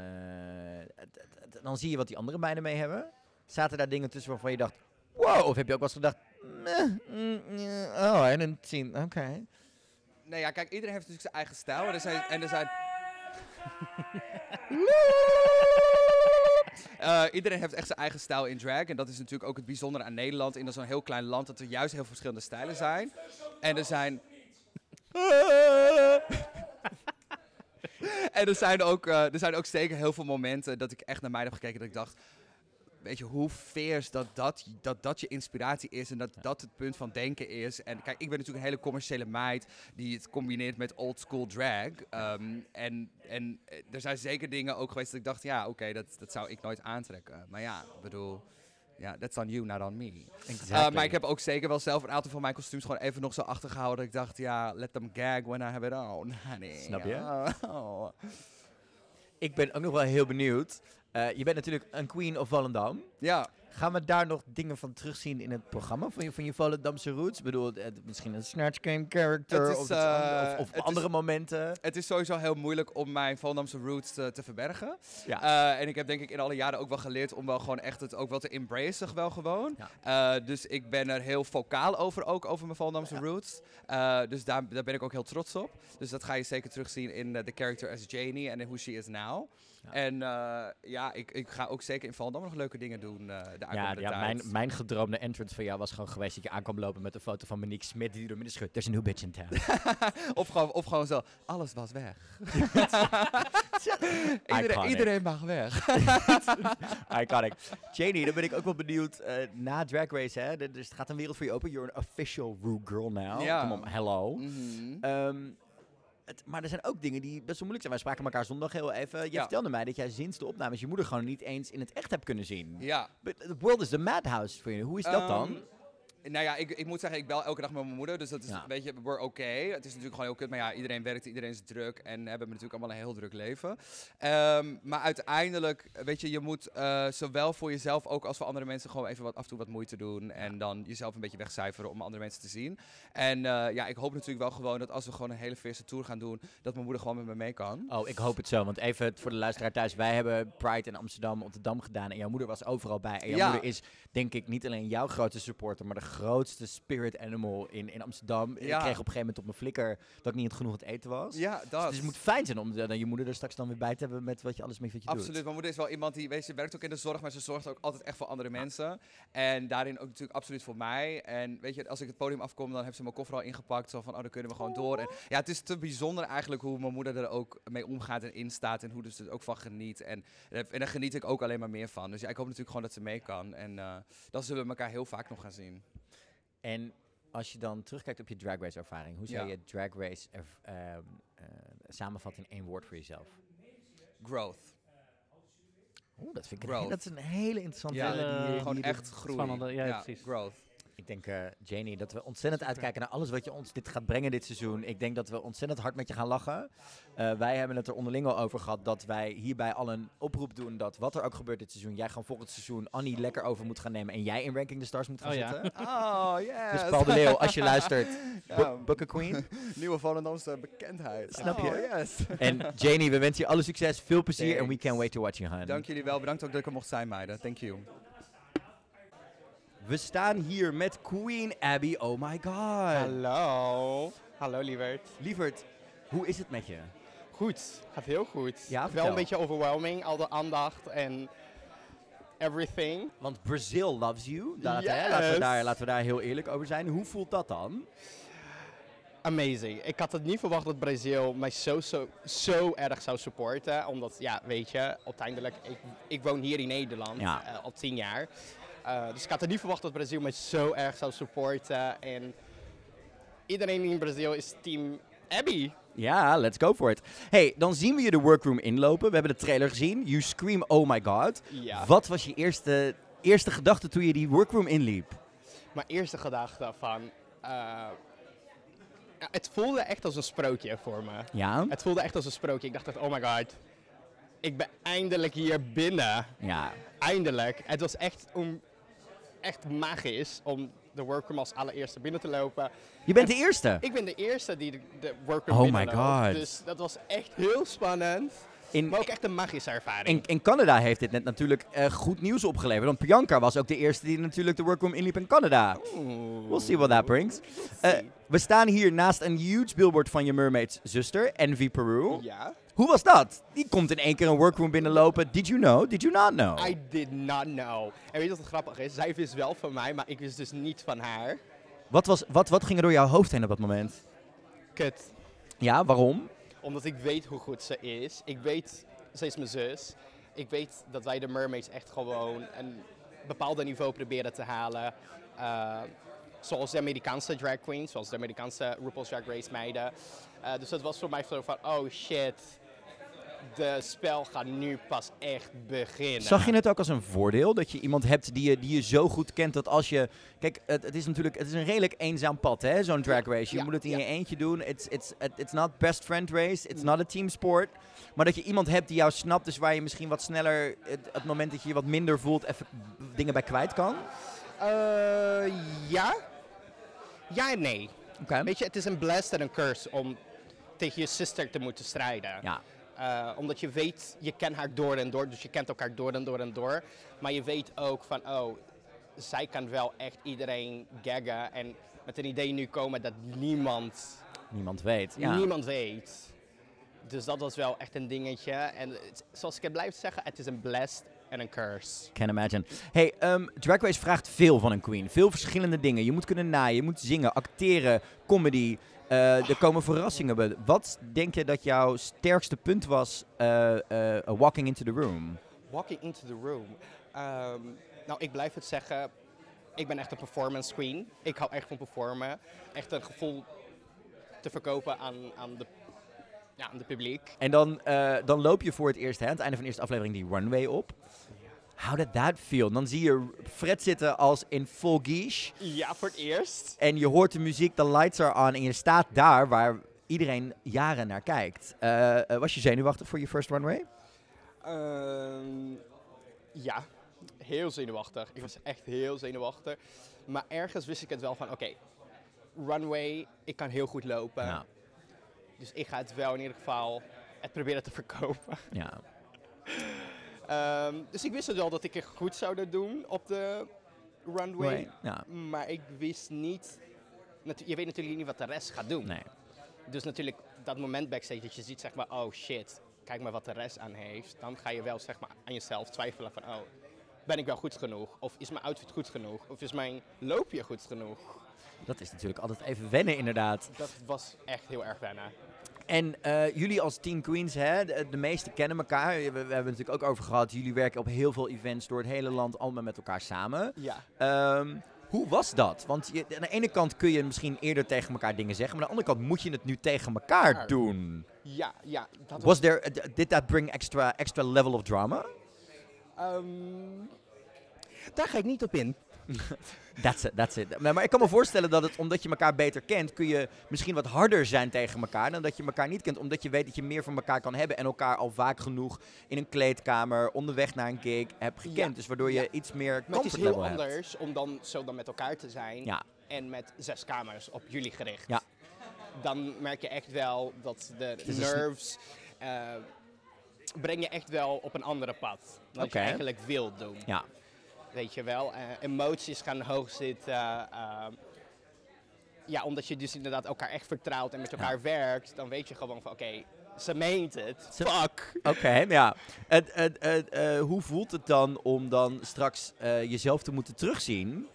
dan zie je wat die anderen bijna mee hebben. Zaten daar dingen tussen waarvan je dacht... Wow, of heb je ook wel eens gedacht... "Meh, mm, yeah, oh, I didn't see... Oké. Nee, ja, kijk, iedereen heeft natuurlijk zijn eigen stijl. En er zijn... En er zijn Eh, iedereen heeft echt zijn eigen stijl in drag. En dat is natuurlijk ook het bijzondere aan Nederland. In zo'n heel klein land dat er juist heel verschillende stijlen zijn. En er zijn... en er zijn, ook, eh, er zijn ook zeker heel veel momenten dat ik echt naar mij heb gekeken dat ik dacht... Weet je, hoe fierce dat dat, dat dat je inspiratie is en dat dat het punt van denken is. En kijk, ik ben natuurlijk een hele commerciële meid die het combineert met old school drag. Ehm, en, en eh, er zijn zeker dingen ook geweest dat ik dacht, ja, oké, dat, dat zou ik nooit aantrekken. Maar ja, ik bedoel, ja, that's on you, not on me. Uh, maar ik heb ook zeker wel zelf een aantal van mijn kostuums gewoon even nog zo achtergehouden. Dat ik dacht, ja, let them gag when I have it on. honey. Snap je? Oh. Ik ben ook nog wel heel benieuwd. Eh, je bent natuurlijk een queen of Volendam. Ja, Gaan we daar nog dingen van terugzien in het programma van je, van je Volendamse roots? Ik bedoel, het- misschien een Snatch Game character is, of, eh, of, of is- andere momenten. het is sowieso heel moeilijk om mijn Volendamse roots te, te verbergen. Ja. Eh, en ik heb denk ik in alle jaren ook wel geleerd om wel gewoon echt het ook wel te embracen, wel gewoon. Ja. Dus ik ben er heel vocaal over, ook over mijn Volendamse roots. Dus daar, daar ben ik ook heel trots op. Dus dat ga je zeker terugzien in de character as Janie en who she is now. Ja. En eh, ja, ik, ik ga ook zeker in Volendam nog leuke dingen doen eh de Ja, ja mijn, mijn gedroomde entrance van jou was gewoon geweest dat je aankwam lopen met een foto van Monique Smit die door midden schudt. There's a new bitch in town. of, gewoon, of gewoon zo, alles was weg. iedereen, iedereen mag weg. Iconic. Janie, dan ben ik ook wel benieuwd. eh, na Drag Race, hè, dus het gaat een wereld voor je open. You're an official Rue girl now. Ja. Kom op, hello. Mhm. Ehm, het, maar er zijn ook dingen die best wel moeilijk zijn. Wij spraken elkaar zondag heel even. Je Ja. vertelde mij dat jij sinds de opnames je moeder gewoon niet eens in het echt hebt kunnen zien. Ja. But the world is the madhouse voor je. Hoe is dat dan? Nou ja, ik, ik moet zeggen, ik bel elke dag met mijn moeder. Dus dat is Ja. een beetje, we're oké. Het is natuurlijk gewoon heel kut. Maar ja, iedereen werkt, iedereen is druk. En hebben natuurlijk allemaal een heel druk leven. Ehm, maar uiteindelijk, weet je, je moet eh, zowel voor jezelf ook als voor andere mensen gewoon even wat, af en toe wat moeite doen. En dan jezelf een beetje wegcijferen om andere mensen te zien. En eh, ja, ik hoop natuurlijk wel gewoon dat als we gewoon een hele verse tour gaan doen, dat mijn moeder gewoon met me mee kan. Oh, ik hoop het zo. Want even voor de luisteraar thuis. Wij hebben Pride in Amsterdam op de Dam gedaan. En jouw moeder was overal bij. En jouw Ja. moeder is, denk ik, niet alleen jouw grootste supporter. Maar de grootste spirit animal in, in Amsterdam. Ik kreeg op een gegeven moment op mijn flikker dat ik niet genoeg aan het eten was. Ja, dat. Dus het moet fijn zijn om dan je moeder er straks dan weer bij te hebben met wat je alles mee wat je Absoluut. doet. Mijn moeder is wel iemand die, weet je, werkt ook in de zorg, maar ze zorgt ook altijd echt voor andere mensen. En daarin ook natuurlijk absoluut voor mij. En weet je, als ik het podium afkom, dan heeft ze mijn koffer al ingepakt. Zo van, oh, dan kunnen we gewoon door. En ja, het is te bijzonder eigenlijk hoe mijn moeder er ook mee omgaat en instaat. En hoe dus er ook van geniet. En, en daar geniet ik ook alleen maar meer van. Dus ja, ik hoop natuurlijk gewoon dat ze mee kan. En eh, dan zullen we elkaar heel vaak nog gaan zien. En als je dan terugkijkt op je drag race ervaring. Hoe zou Ja. je drag race erv- ehm, eh, samenvatten in één woord voor jezelf? Growth. Oeh, dat vind ik een, dat is een hele interessante... Ja, die gewoon echt groei. Spannende, ja, precies. growth. Ik denk, eh, Janie, dat we ontzettend uitkijken naar alles wat je ons dit gaat brengen dit seizoen. Ik denk dat we ontzettend hard met je gaan lachen. Eh, wij hebben het er onderling al over gehad dat wij hierbij al een oproep doen dat wat er ook gebeurt dit seizoen, jij gewoon volgend seizoen Annie lekker over moet gaan nemen en jij in Ranking the Stars moet gaan Oh ja. zitten. Oh, yes. Dus Paul de Leeuw, als je luistert, Ja. queen. Nieuwe Volendamse bekendheid. Snap je? Oh, yes. En Janie, we wensen je alle succes, veel plezier en we can't wait to watch you, hun. Dank jullie wel. Bedankt ook dat ik er mocht zijn, meiden. Thank you. We staan hier met Queen Abby, oh my god. Hallo. Hallo lieverd. Lieverd, hoe is het met je? Goed, gaat heel goed. Ja, Wel een beetje overwhelming, al de aandacht en everything. Want Brazil loves you. Dat, hè? Laten, we daar, laten we daar heel eerlijk over zijn. Hoe voelt dat dan? Amazing. Ik had het niet verwacht dat Brazil mij zo, zo, zo erg zou supporten. Omdat, ja, weet je, uiteindelijk, ik, ik woon hier in Nederland Ja. eh, al tien jaar. Eh, dus ik had het niet verwacht dat Brazil mij zo erg zou supporten. En iedereen in Brazil is team Abby. Ja, let's go for it. Hey, dan zien we je de workroom inlopen. We hebben de trailer gezien. You scream, oh my god. Ja. Wat was je eerste, eerste gedachte toen je die workroom inliep? Mijn eerste gedachte van... eh, het voelde echt als een sprookje voor me. Ja? Het voelde echt als een sprookje. Ik dacht echt, oh my god. Ik ben eindelijk hier binnen. Ja. Eindelijk. Het was echt, om, echt magisch om de workroom als allereerste binnen te lopen. Je bent de eerste. Ik ben de eerste die de, de workroom Oh my binnenloopt. God. Dus dat was echt heel spannend. In, Maar ook echt een magische ervaring. in, in Canada heeft dit net natuurlijk eh, goed nieuws opgeleverd. Want Bianca was ook de eerste die natuurlijk de workroom inliep in Canada. We'll see what that brings. Eh, we staan hier naast een huge billboard van je mermaids zuster, Envy Peru. Ja. Hoe was dat? Die komt in één keer een workroom binnenlopen. Did you know? Did you not know? I did not know. En weet je wat het grappig is? Zij wist wel van mij, maar ik wist dus niet van haar. Wat, was, wat, wat ging er door jouw hoofd heen op dat moment? Kut. Ja, waarom? Omdat ik weet hoe goed ze is. Ik weet, ze is mijn zus. Ik weet dat wij de Mermaids echt gewoon een bepaalde niveau proberen te halen. Uh, zoals de Amerikaanse drag queens, zoals de Amerikaanse RuPaul's Drag Race meiden. Uh, dus het was voor mij zo van, oh shit, de spel gaat nu pas echt beginnen. Zag je het ook als een voordeel dat je iemand hebt die je, die je zo goed kent dat als je. Kijk, het, het is natuurlijk het is een redelijk eenzaam pad, hè, zo'n drag race. Je Ja, moet het in ja. je eentje doen. It's, it's, it's not best friend race, it's not a team sport. Maar dat je iemand hebt die jou snapt, dus waar je misschien wat sneller, het, het moment dat je je wat minder voelt, even dingen bij kwijt kan. Eh, ja. Ja en nee. Oké. Weet je, het is een blessed en een curse om tegen je sister te moeten strijden. Ja. Eh, omdat je weet, je kent haar door en door, dus je kent elkaar door en door en door. Maar je weet ook van, oh, zij kan wel echt iedereen gaggen en met een idee nu komen dat niemand, Niemand weet. Ja. niemand weet. Dus dat was wel echt een dingetje. En het- zoals ik het blijf zeggen, het is een blessed en een curse. Can imagine. Hey, Drag Race vraagt veel van een queen. Veel verschillende dingen. Je moet kunnen naaien, je moet zingen, acteren, comedy. Eh, er komen verrassingen bij. Wat denk je dat jouw sterkste punt was eh, eh, walking into the room? Walking into the room. Ehm, nou, ik blijf het zeggen. Ik ben echt een performance queen. Ik hou echt van performen. Echt een gevoel te verkopen aan, aan, de, ja, aan de publiek. En dan, dan loop je voor het eerst, hè, aan het einde van de eerste aflevering, die runway op. How did that feel? Dan zie je Fred zitten als in full guiche. Ja, voor het eerst. En je hoort de muziek, de lights are on. En je staat daar waar iedereen jaren naar kijkt. Eh, eh, was je zenuwachtig voor je first runway? Ehm, ja, heel zenuwachtig. Ik was echt heel zenuwachtig. Maar ergens wist ik het wel van, oké, runway, ik kan heel goed lopen. Ja. Dus ik ga het wel in ieder geval het proberen te verkopen. Ja. Ehm, dus ik wist het wel dat ik het goed zou doen op de runway. Ja. Maar ik wist niet. Je weet natuurlijk niet wat de rest gaat doen. Nee. Dus natuurlijk dat moment backstage dat je ziet, zeg maar, oh shit, kijk maar wat de rest aan heeft. Dan ga je wel zeg maar aan jezelf twijfelen van, oh, ben ik wel goed genoeg? Of is mijn outfit goed genoeg? Of is mijn loopje goed genoeg? Dat is natuurlijk altijd even wennen, inderdaad. Dat was echt heel erg wennen. En eh, jullie als Team Queens, hè, de, de meesten kennen elkaar. We, we hebben het natuurlijk ook over gehad. Jullie werken op heel veel events door het hele land, allemaal met elkaar samen. Ja. Ehm, hoe was dat? Want je, aan de ene kant kun je misschien eerder tegen elkaar dingen zeggen, maar aan de andere kant moet je het nu tegen elkaar Ja. doen. Ja, ja. Dat Was there, did that bring extra, extra level of drama? Ehm, daar ga ik niet op in. That's it, that's it. Maar, maar ik kan me voorstellen dat het, omdat je elkaar beter kent, kun je misschien wat harder zijn tegen elkaar dan dat je elkaar niet kent. Omdat je weet dat je meer van elkaar kan hebben en elkaar al vaak genoeg in een kleedkamer, onderweg naar een gig hebt gekend. Ja, Dus waardoor je ja. iets meer Maar het is comfort heel hebt. anders om dan zo dan met elkaar te zijn. Ja. En met zes kamers op jullie gericht. Ja. Dan merk je echt wel dat de nerves eh breng je echt wel op een andere pad. Dan Oké. je eigenlijk wilt doen. Ja. Weet je wel. Eh, emoties gaan hoog zitten. eh, ja, omdat je dus inderdaad elkaar echt vertrouwt en met elkaar werkt. Dan weet je gewoon van oké, Ze meent het. Ze- Fuck. Oké, ja. Het, het, eh, hoe voelt het dan om dan straks eh, jezelf te moeten terugzien?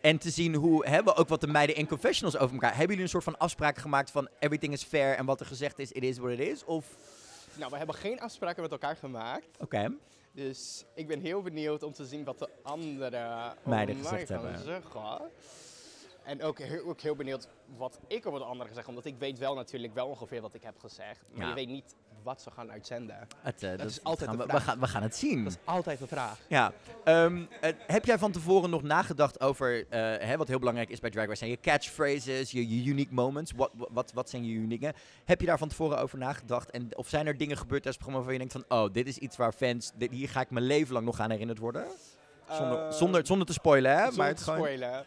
En te zien hoe, hebben ook wat de meiden in confessionals over elkaar. Hebben jullie een soort van afspraak gemaakt van everything is fair en wat er gezegd is, it is what it is? Of, Nou, we hebben geen afspraken met elkaar gemaakt. oké. Dus ik ben heel benieuwd om te zien wat de andere Meiden gezegd hebben. zeggen. En ook heel, ook heel benieuwd wat ik over de anderen gezegd Omdat ik weet wel natuurlijk wel ongeveer wat ik heb gezegd. Maar Ja. je weet niet wat ze gaan uitzenden. Het, eh, dat, is altijd gaan we, we, vraag. gaan, we gaan het zien. Dat is altijd de vraag. Ja. Ehm, eh, heb jij van tevoren nog nagedacht over, eh, hè, wat heel belangrijk is bij Drag Race, zijn je catchphrases, je, je unique moments? Wat, wat, wat zijn je unieke? Heb je daar van tevoren over nagedacht? En, of zijn er dingen gebeurd tijdens het programma waarvan je denkt van, oh, dit is iets waar fans, dit, hier ga ik mijn leven lang nog aan herinnerd worden? Zonder, Eh, zonder, zonder te spoilen, hè? zonder maar het te gewoon, spoilen.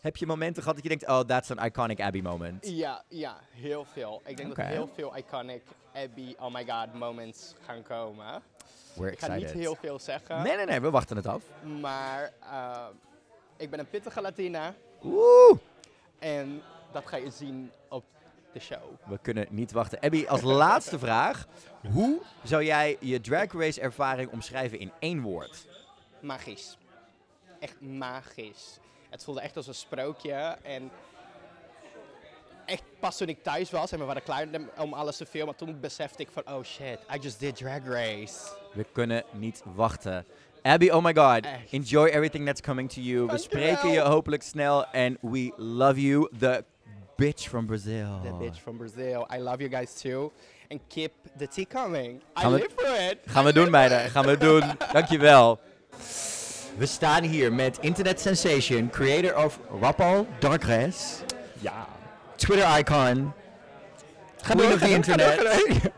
Heb je momenten gehad dat je denkt, oh, that's an iconic Abby moment? Ja, ja, heel veel. Ik denk Oké. dat er heel veel iconic Abby, oh my god moments gaan komen. We're Ik ga niet heel veel zeggen. Nee, nee, nee, we wachten het af. Maar eh, ik ben een pittige Latina. Oeh! En dat ga je zien op de show. We kunnen niet wachten. Abby, als laatste vraag. Hoe zou jij je Drag Race ervaring omschrijven in één woord? Magisch. Echt magisch. Het voelde echt als een sprookje. En echt pas toen ik thuis was en we waren klaar om alles te filmen, toen besefte ik van, oh shit, I just did Drag Race. We kunnen niet wachten. Abby, oh my god. Echt. Enjoy everything that's coming to you. We spreken je hopelijk snel. En we love you. The bitch from Brazil. The bitch from Brazil. I love you guys too. And keep the tea coming. Gaan I live for it. Gaan we doen, meiden. Gaan we doen. Dankjewel. We staan hier met internet sensation, creator of Rapal Darkness, Ja. Twitter icon, queen of the internet,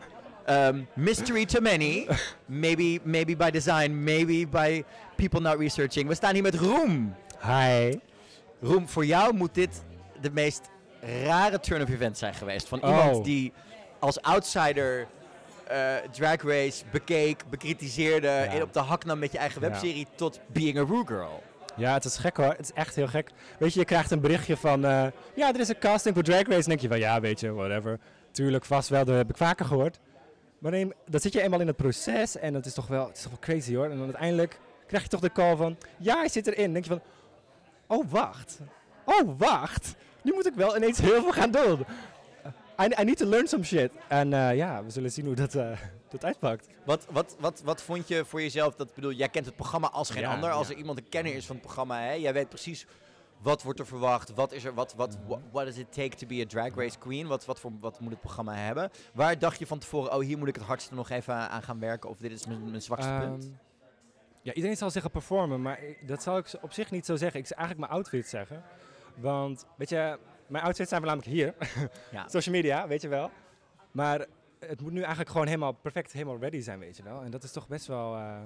um, mystery to many, maybe, maybe by design, maybe by people not researching. We staan hier met Roem. Hi. Roem, voor jou moet dit de meest rare turn of events zijn geweest. Van Oh. iemand die als outsider eh, Drag Race bekeek, bekritiseerde, in op de hak nam met je eigen Ja. webserie, tot being a Rue Girl. Ja, het is gek hoor. Het is echt heel gek. Weet je, je krijgt een berichtje van... eh, ja, er is een casting voor Drag Race. En denk je van, ja, weet je, whatever. Tuurlijk, vast wel. Dat heb ik vaker gehoord. Maar dan, dan zit je eenmaal in het proces. En dat is toch wel, het is toch wel crazy hoor. En dan uiteindelijk krijg je toch de call van... Ja, hij zit erin. Dan denk je van... Oh, wacht. Oh, wacht. Nu moet ik wel ineens heel veel gaan doen. I, I need to learn some shit. En eh, ja, we zullen zien hoe dat, eh, dat uitpakt. Wat, wat, wat, wat vond je voor jezelf? Dat bedoel, jij kent het programma als geen Ja, ander. Als ja. er iemand een kenner is van het programma, hè, jij weet precies wat wordt er verwacht, wat is er, wat, wat, Mhm. what, does it take to be a drag race queen? Wat, wat, voor, wat moet het programma hebben? Waar dacht je van tevoren, oh hier moet ik het hardste nog even aan gaan werken of dit is mijn, mijn zwakste punt? Ehm, Ja, iedereen zal zeggen performen, maar ik- dat zal ik op zich niet zo zeggen. Ik zou eigenlijk mijn outfit zeggen. Want, weet je, mijn outfits zijn voornamelijk hier. Ja. Social media, weet je wel. Maar het moet nu eigenlijk gewoon helemaal perfect, helemaal ready zijn, weet je wel. En dat is toch best wel... eh,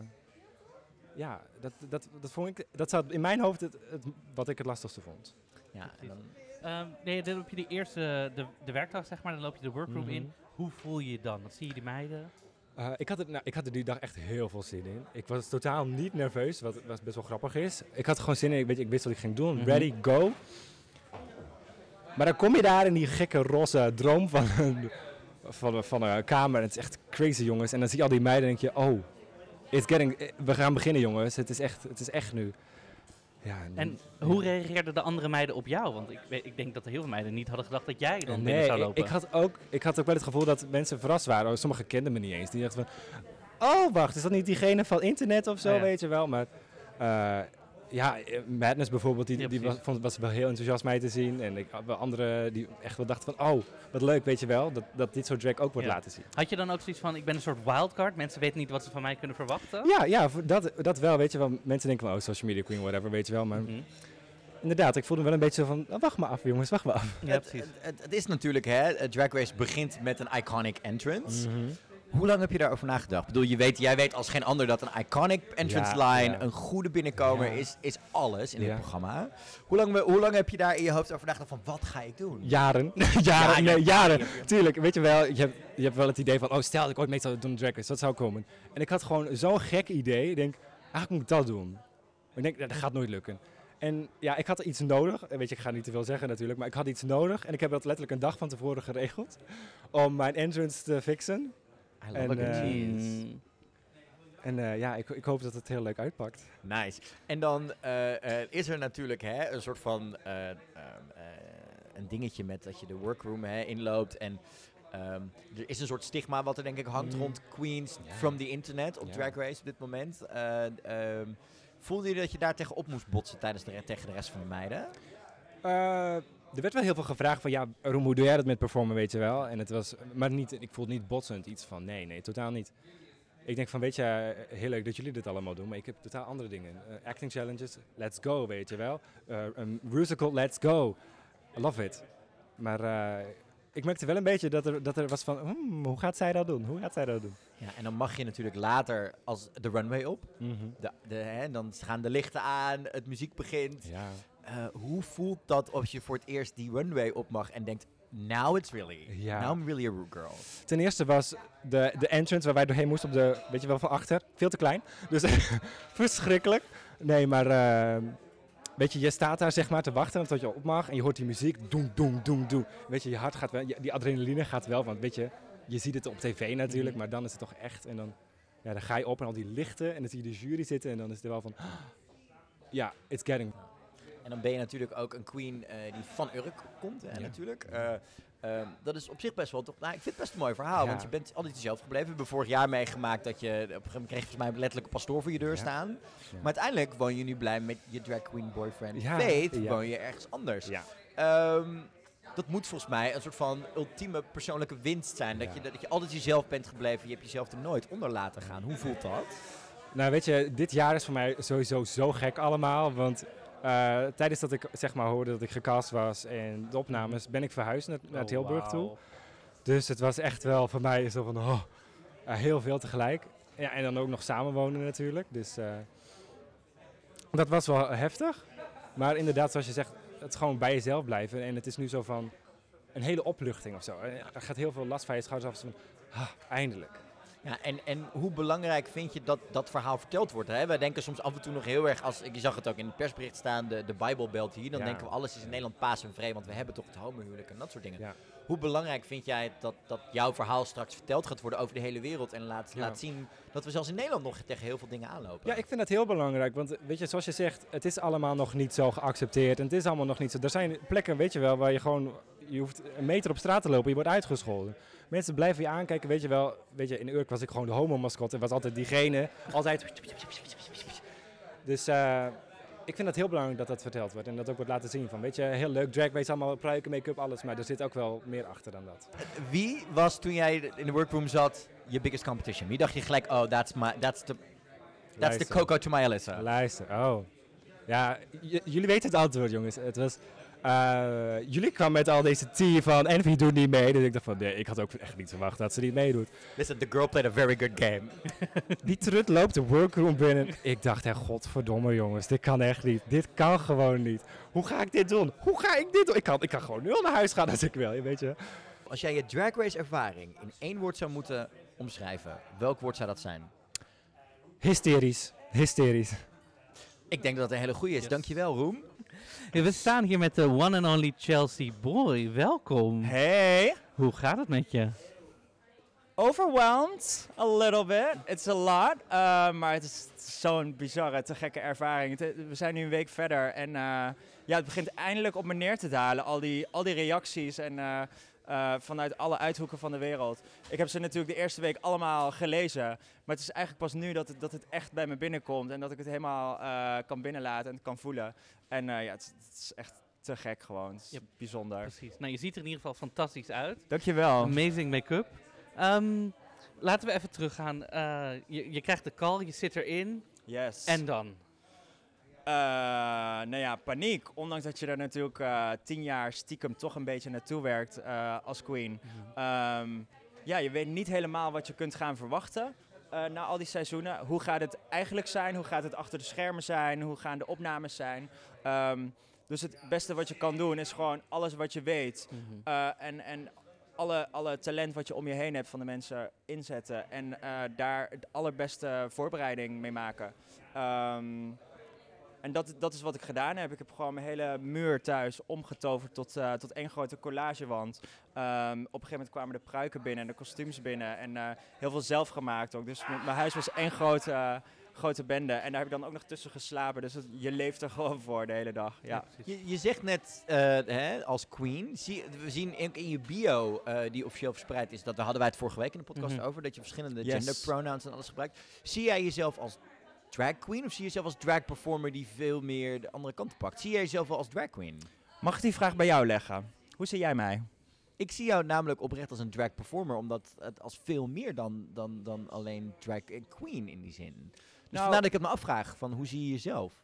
ja, dat, dat, dat vond ik... Dat zat in mijn hoofd het, het, wat ik het lastigste vond. Ja, en dan, Ehm, nee, dan loop je de eerste, de, de werkdag zeg maar, dan loop je de workroom Mhm. in. Hoe voel je je dan? Dan zie je die meiden. Eh, ik, had het, nou, ik had er die dag echt heel veel zin in. Ik was totaal niet nerveus, wat, wat best wel grappig is. Ik had gewoon zin in, ik, weet, ik wist wat ik ging doen. Mhm. Ready, go. Maar dan kom je daar in die gekke roze droom van een, van, een- van een kamer. En het is echt crazy, jongens. En dan zie je al die meiden en denk je, oh, it's getting, we gaan beginnen, jongens. Het is echt, het is echt nu. Ja, En hoe reageerden de andere meiden op jou? Want ik, ik denk dat heel veel meiden niet hadden gedacht dat jij dan binnen Nee, zou ik, lopen. ik, had ook, ik had ook wel het gevoel dat mensen verrast waren. Oh, Sommigen kenden me niet eens. Die dachten van, oh wacht, is dat niet diegene van internet of zo, Oh ja. weet je wel. Maar eh, ja, eh, Madness bijvoorbeeld, die, Ja, die was, precies. vond, was wel heel enthousiast mij te zien. En ik had wel anderen die echt wel dachten van, oh, wat leuk, weet je wel. Dat, dat dit soort drag ook wordt Ja. laten zien. Had je dan ook zoiets van, ik ben een soort wildcard, mensen weten niet wat ze van mij kunnen verwachten? Ja, ja dat, dat wel, weet je wel. Mensen denken van, oh, social media queen, whatever, weet je wel. Maar Mhm. inderdaad, ik voelde me wel een beetje zo van, oh, wacht maar af jongens, wacht maar af. Ja, het, precies. het, het- het is natuurlijk, hè, Drag Race begint met een iconic entrance. Mhm. Hoe lang heb je daarover nagedacht? Ik bedoel, je weet, jij weet als geen ander dat een iconic entrance Ja, line, ja. een goede binnenkomer is, is alles in dit programma. Hoe lang, hoe lang heb je daar in je hoofd over nagedacht van, wat ga ik doen? Jaren. Ja, jaren, ja, nee, ja, jaren. ja, ja. Tuurlijk, weet je wel, je hebt, je hebt wel het idee van, oh stel dat ik ooit mee zou doen drag race, dat zou komen. En ik had gewoon zo'n gek idee, ik denk, eigenlijk moet ik dat doen. Maar ik denk, "Nou, dat gaat nooit lukken. En ja, ik had iets nodig. Weet je, ik ga niet te veel zeggen natuurlijk, maar ik had iets nodig. En ik heb dat letterlijk een dag van tevoren geregeld om mijn entrance te fixen. I En, love eh, Mm. En eh, ja, ik, ik hoop dat het heel leuk uitpakt. Nice. En dan eh, eh, is er natuurlijk hè, een soort van eh, ehm, eh, een dingetje met dat je de workroom hè, inloopt. En ehm, er is een soort stigma wat er denk ik hangt Mm. rond queens from the internet op. Drag Race op dit moment. Eh, ehm, voelde je dat je daar tegenop moest botsen tijdens de, tegen de rest van de meiden? Er werd wel heel veel gevraagd van, ja, Roem, hoe doe jij dat met performen, weet je wel? En het was, maar niet, ik voelde niet botsend iets van, nee, nee, totaal niet. Ik denk van, weet je, eh, heel leuk dat jullie dit allemaal doen, maar ik heb totaal andere dingen. Eh, acting challenges, let's go, weet je wel. Eh, een musical, let's go. I love it. Maar ik merkte wel een beetje dat er, dat er was van, hmm, hoe gaat zij dat doen? Hoe gaat zij dat doen? Ja, en dan mag je natuurlijk later als de runway op. De, de, hè, dan gaan de lichten aan, het muziek begint. Ja. Eh, hoe voelt dat als je voor het eerst die runway op mag en denkt, now it's really, Ja. now I'm really a Rue girl. Ten eerste was de, de entrance waar wij doorheen moesten op de, weet je wel, van achter, veel te klein. Dus verschrikkelijk. Nee, maar eh, weet je, je staat daar zeg maar te wachten tot je op mag en je hoort die muziek, doen, doen, doen, doen. Weet je, je hart gaat wel, die adrenaline gaat wel, want weet je, je ziet het op tv natuurlijk, Mhm. maar dan is het toch echt. En dan, ja, dan ga je op en al die lichten en dan zie je de jury zitten en dan is het wel van, ja, it's getting. En dan ben je natuurlijk ook een queen eh, die van Urk komt, hè, Ja. natuurlijk. Eh, ehm, dat is op zich best wel toch. Nou, ik vind het best een mooi verhaal, Ja. want je bent altijd jezelf gebleven. We hebben vorig jaar meegemaakt dat je op een gegeven moment kreeg je volgens mij letterlijk een pastoor voor je deur Ja. staan. Maar uiteindelijk woon je nu blij met je drag queen boyfriend Ja, Faith, woon je ergens anders. Ja. Ehm, dat moet volgens mij een soort van ultieme persoonlijke winst zijn. Dat, je, dat je altijd jezelf bent gebleven. Je hebt jezelf er nooit onder laten gaan. Hoe voelt dat? Nou, weet je, dit jaar is voor mij sowieso zo gek allemaal. Want tijdens dat ik zeg maar hoorde dat ik gecast was en de opnames, ben ik verhuisd naar, naar Oh, Tilburg toe. Dus het was echt wel voor mij zo van oh, eh, heel veel tegelijk. Ja, en dan ook nog samenwonen natuurlijk. Dus eh, dat was wel heftig. Maar inderdaad, zoals je zegt, het gewoon bij jezelf blijven. En het is nu zo van een hele opluchting of zo. Eh, Er gaat heel veel last van je schouders af. Zo van, ah, eindelijk. Ja, en, en hoe belangrijk vind je dat dat verhaal verteld wordt? Hè? Wij denken soms af en toe nog heel erg, als, je zag het ook in het persbericht staan, de, de Bijbelbelt hier. Dan Ja. denken we alles is in Nederland paas en vrij, want we hebben toch het homohuwelijk en dat soort dingen. Ja. Hoe belangrijk vind jij dat, dat jouw verhaal straks verteld gaat worden over de hele wereld en laat, Ja. laat zien dat we zelfs in Nederland nog tegen heel veel dingen aanlopen? Ja, ik vind dat heel belangrijk. Want weet je, zoals je zegt, het is allemaal nog niet zo geaccepteerd. En het is allemaal nog niet zo. Er zijn plekken, weet je wel, waar je gewoon. Je hoeft een meter op straat te lopen, je wordt uitgescholden. Mensen blijven je aankijken, weet je wel. Weet je, in Urk was ik gewoon de homo-mascotte. was altijd diegene. Altijd. Dus eh, ik vind het heel belangrijk dat dat verteld wordt. En dat ook wordt laten zien. Van, weet je, heel leuk, drag race, allemaal pruiken, make-up, alles. Maar er zit ook wel meer achter dan dat. Wie was toen jij in de workroom zat je biggest competition? Wie dacht je gelijk, oh, that's, my, that's, the, that's the Luister. Coco to my Alyssa? Luister, oh. Ja, jullie weten het antwoord, jongens. Het was... eh, jullie kwamen met al deze tea van Envy doet niet mee. Dus ik dacht van, nee, ik had ook echt niet verwacht dat ze niet meedoet. Listen, the girl played a very good game. Die trut loopt de workroom binnen. Ik dacht, hè, godverdomme jongens, dit kan echt niet. Dit kan gewoon niet. Hoe ga ik dit doen? Hoe ga ik dit doen? Ik kan, ik kan gewoon nul naar huis gaan als ik wil, weet je. Als jij je drag race ervaring in één woord zou moeten omschrijven, welk woord zou dat zijn? Hysterisch. Hysterisch. Ik denk dat dat een hele goede is. Yes. Dankjewel, Roem. We staan hier met de one and only Chelsea Boy. Welkom. Hey, Hoe gaat het met je? overwhelmed a little bit. It's a lot, uh, maar het is zo'n bizarre, te gekke ervaring. Het- we zijn nu een week verder en uh, ja, het begint eindelijk op me neer te dalen. Al die, al die reacties en uh, uh, vanuit alle uithoeken van de wereld. Ik heb ze natuurlijk de eerste week allemaal gelezen, maar het is eigenlijk pas nu dat het, dat het echt bij me binnenkomt en dat ik het helemaal uh, kan binnenlaten en kan voelen. En uh, ja, het, is- het is echt te gek gewoon. Het is Yep. bijzonder. Precies. Nou, je ziet er in ieder geval fantastisch uit. Dankjewel. Amazing make-up. Ehm, laten we even teruggaan. Eh, je, je krijgt de call, je zit erin. Yes. En dan? Eh, nou ja, paniek. Ondanks dat je er natuurlijk eh, tien jaar stiekem toch een beetje naartoe werkt eh, als queen. Ehm, ja, je weet niet helemaal wat je kunt gaan verwachten eh, na al die seizoenen. Hoe gaat het eigenlijk zijn? Hoe gaat het achter de schermen zijn? Hoe gaan de opnames zijn? Ehm, dus het beste wat je kan doen is gewoon alles wat je weet. Mhm. eh, en en alle, alle talent wat je om je heen hebt van de mensen inzetten. En eh, daar de allerbeste voorbereiding mee maken. Ehm, En dat, dat is wat ik gedaan heb. Ik heb gewoon mijn hele muur thuis omgetoverd tot, eh, tot één grote collagewand. Ehm, op een gegeven moment kwamen de pruiken binnen en de kostuums binnen. En eh, heel veel zelf gemaakt ook. Dus mijn huis was één grote, eh, grote bende. En daar heb ik dan ook nog tussen geslapen. Dus het- je leeft er gewoon voor de hele dag. Ja. Je, je zegt net hè, als queen, zie, we zien in, in je bio die officieel verspreid is, dat daar hadden wij het vorige week in de podcast Mhm. over, dat je verschillende Yes. gender pronouns en alles gebruikt. Zie jij jezelf als drag queen of zie je jezelf als drag performer die veel meer de andere kant pakt? Zie jij jezelf wel als drag queen? Mag ik die vraag bij jou leggen? Hoe zie jij mij? Ik zie jou namelijk oprecht als een drag performer, omdat het als veel meer dan, dan, dan alleen drag queen in die zin. Dus Nou- vandaar dat ik het me afvraag, van hoe zie je jezelf?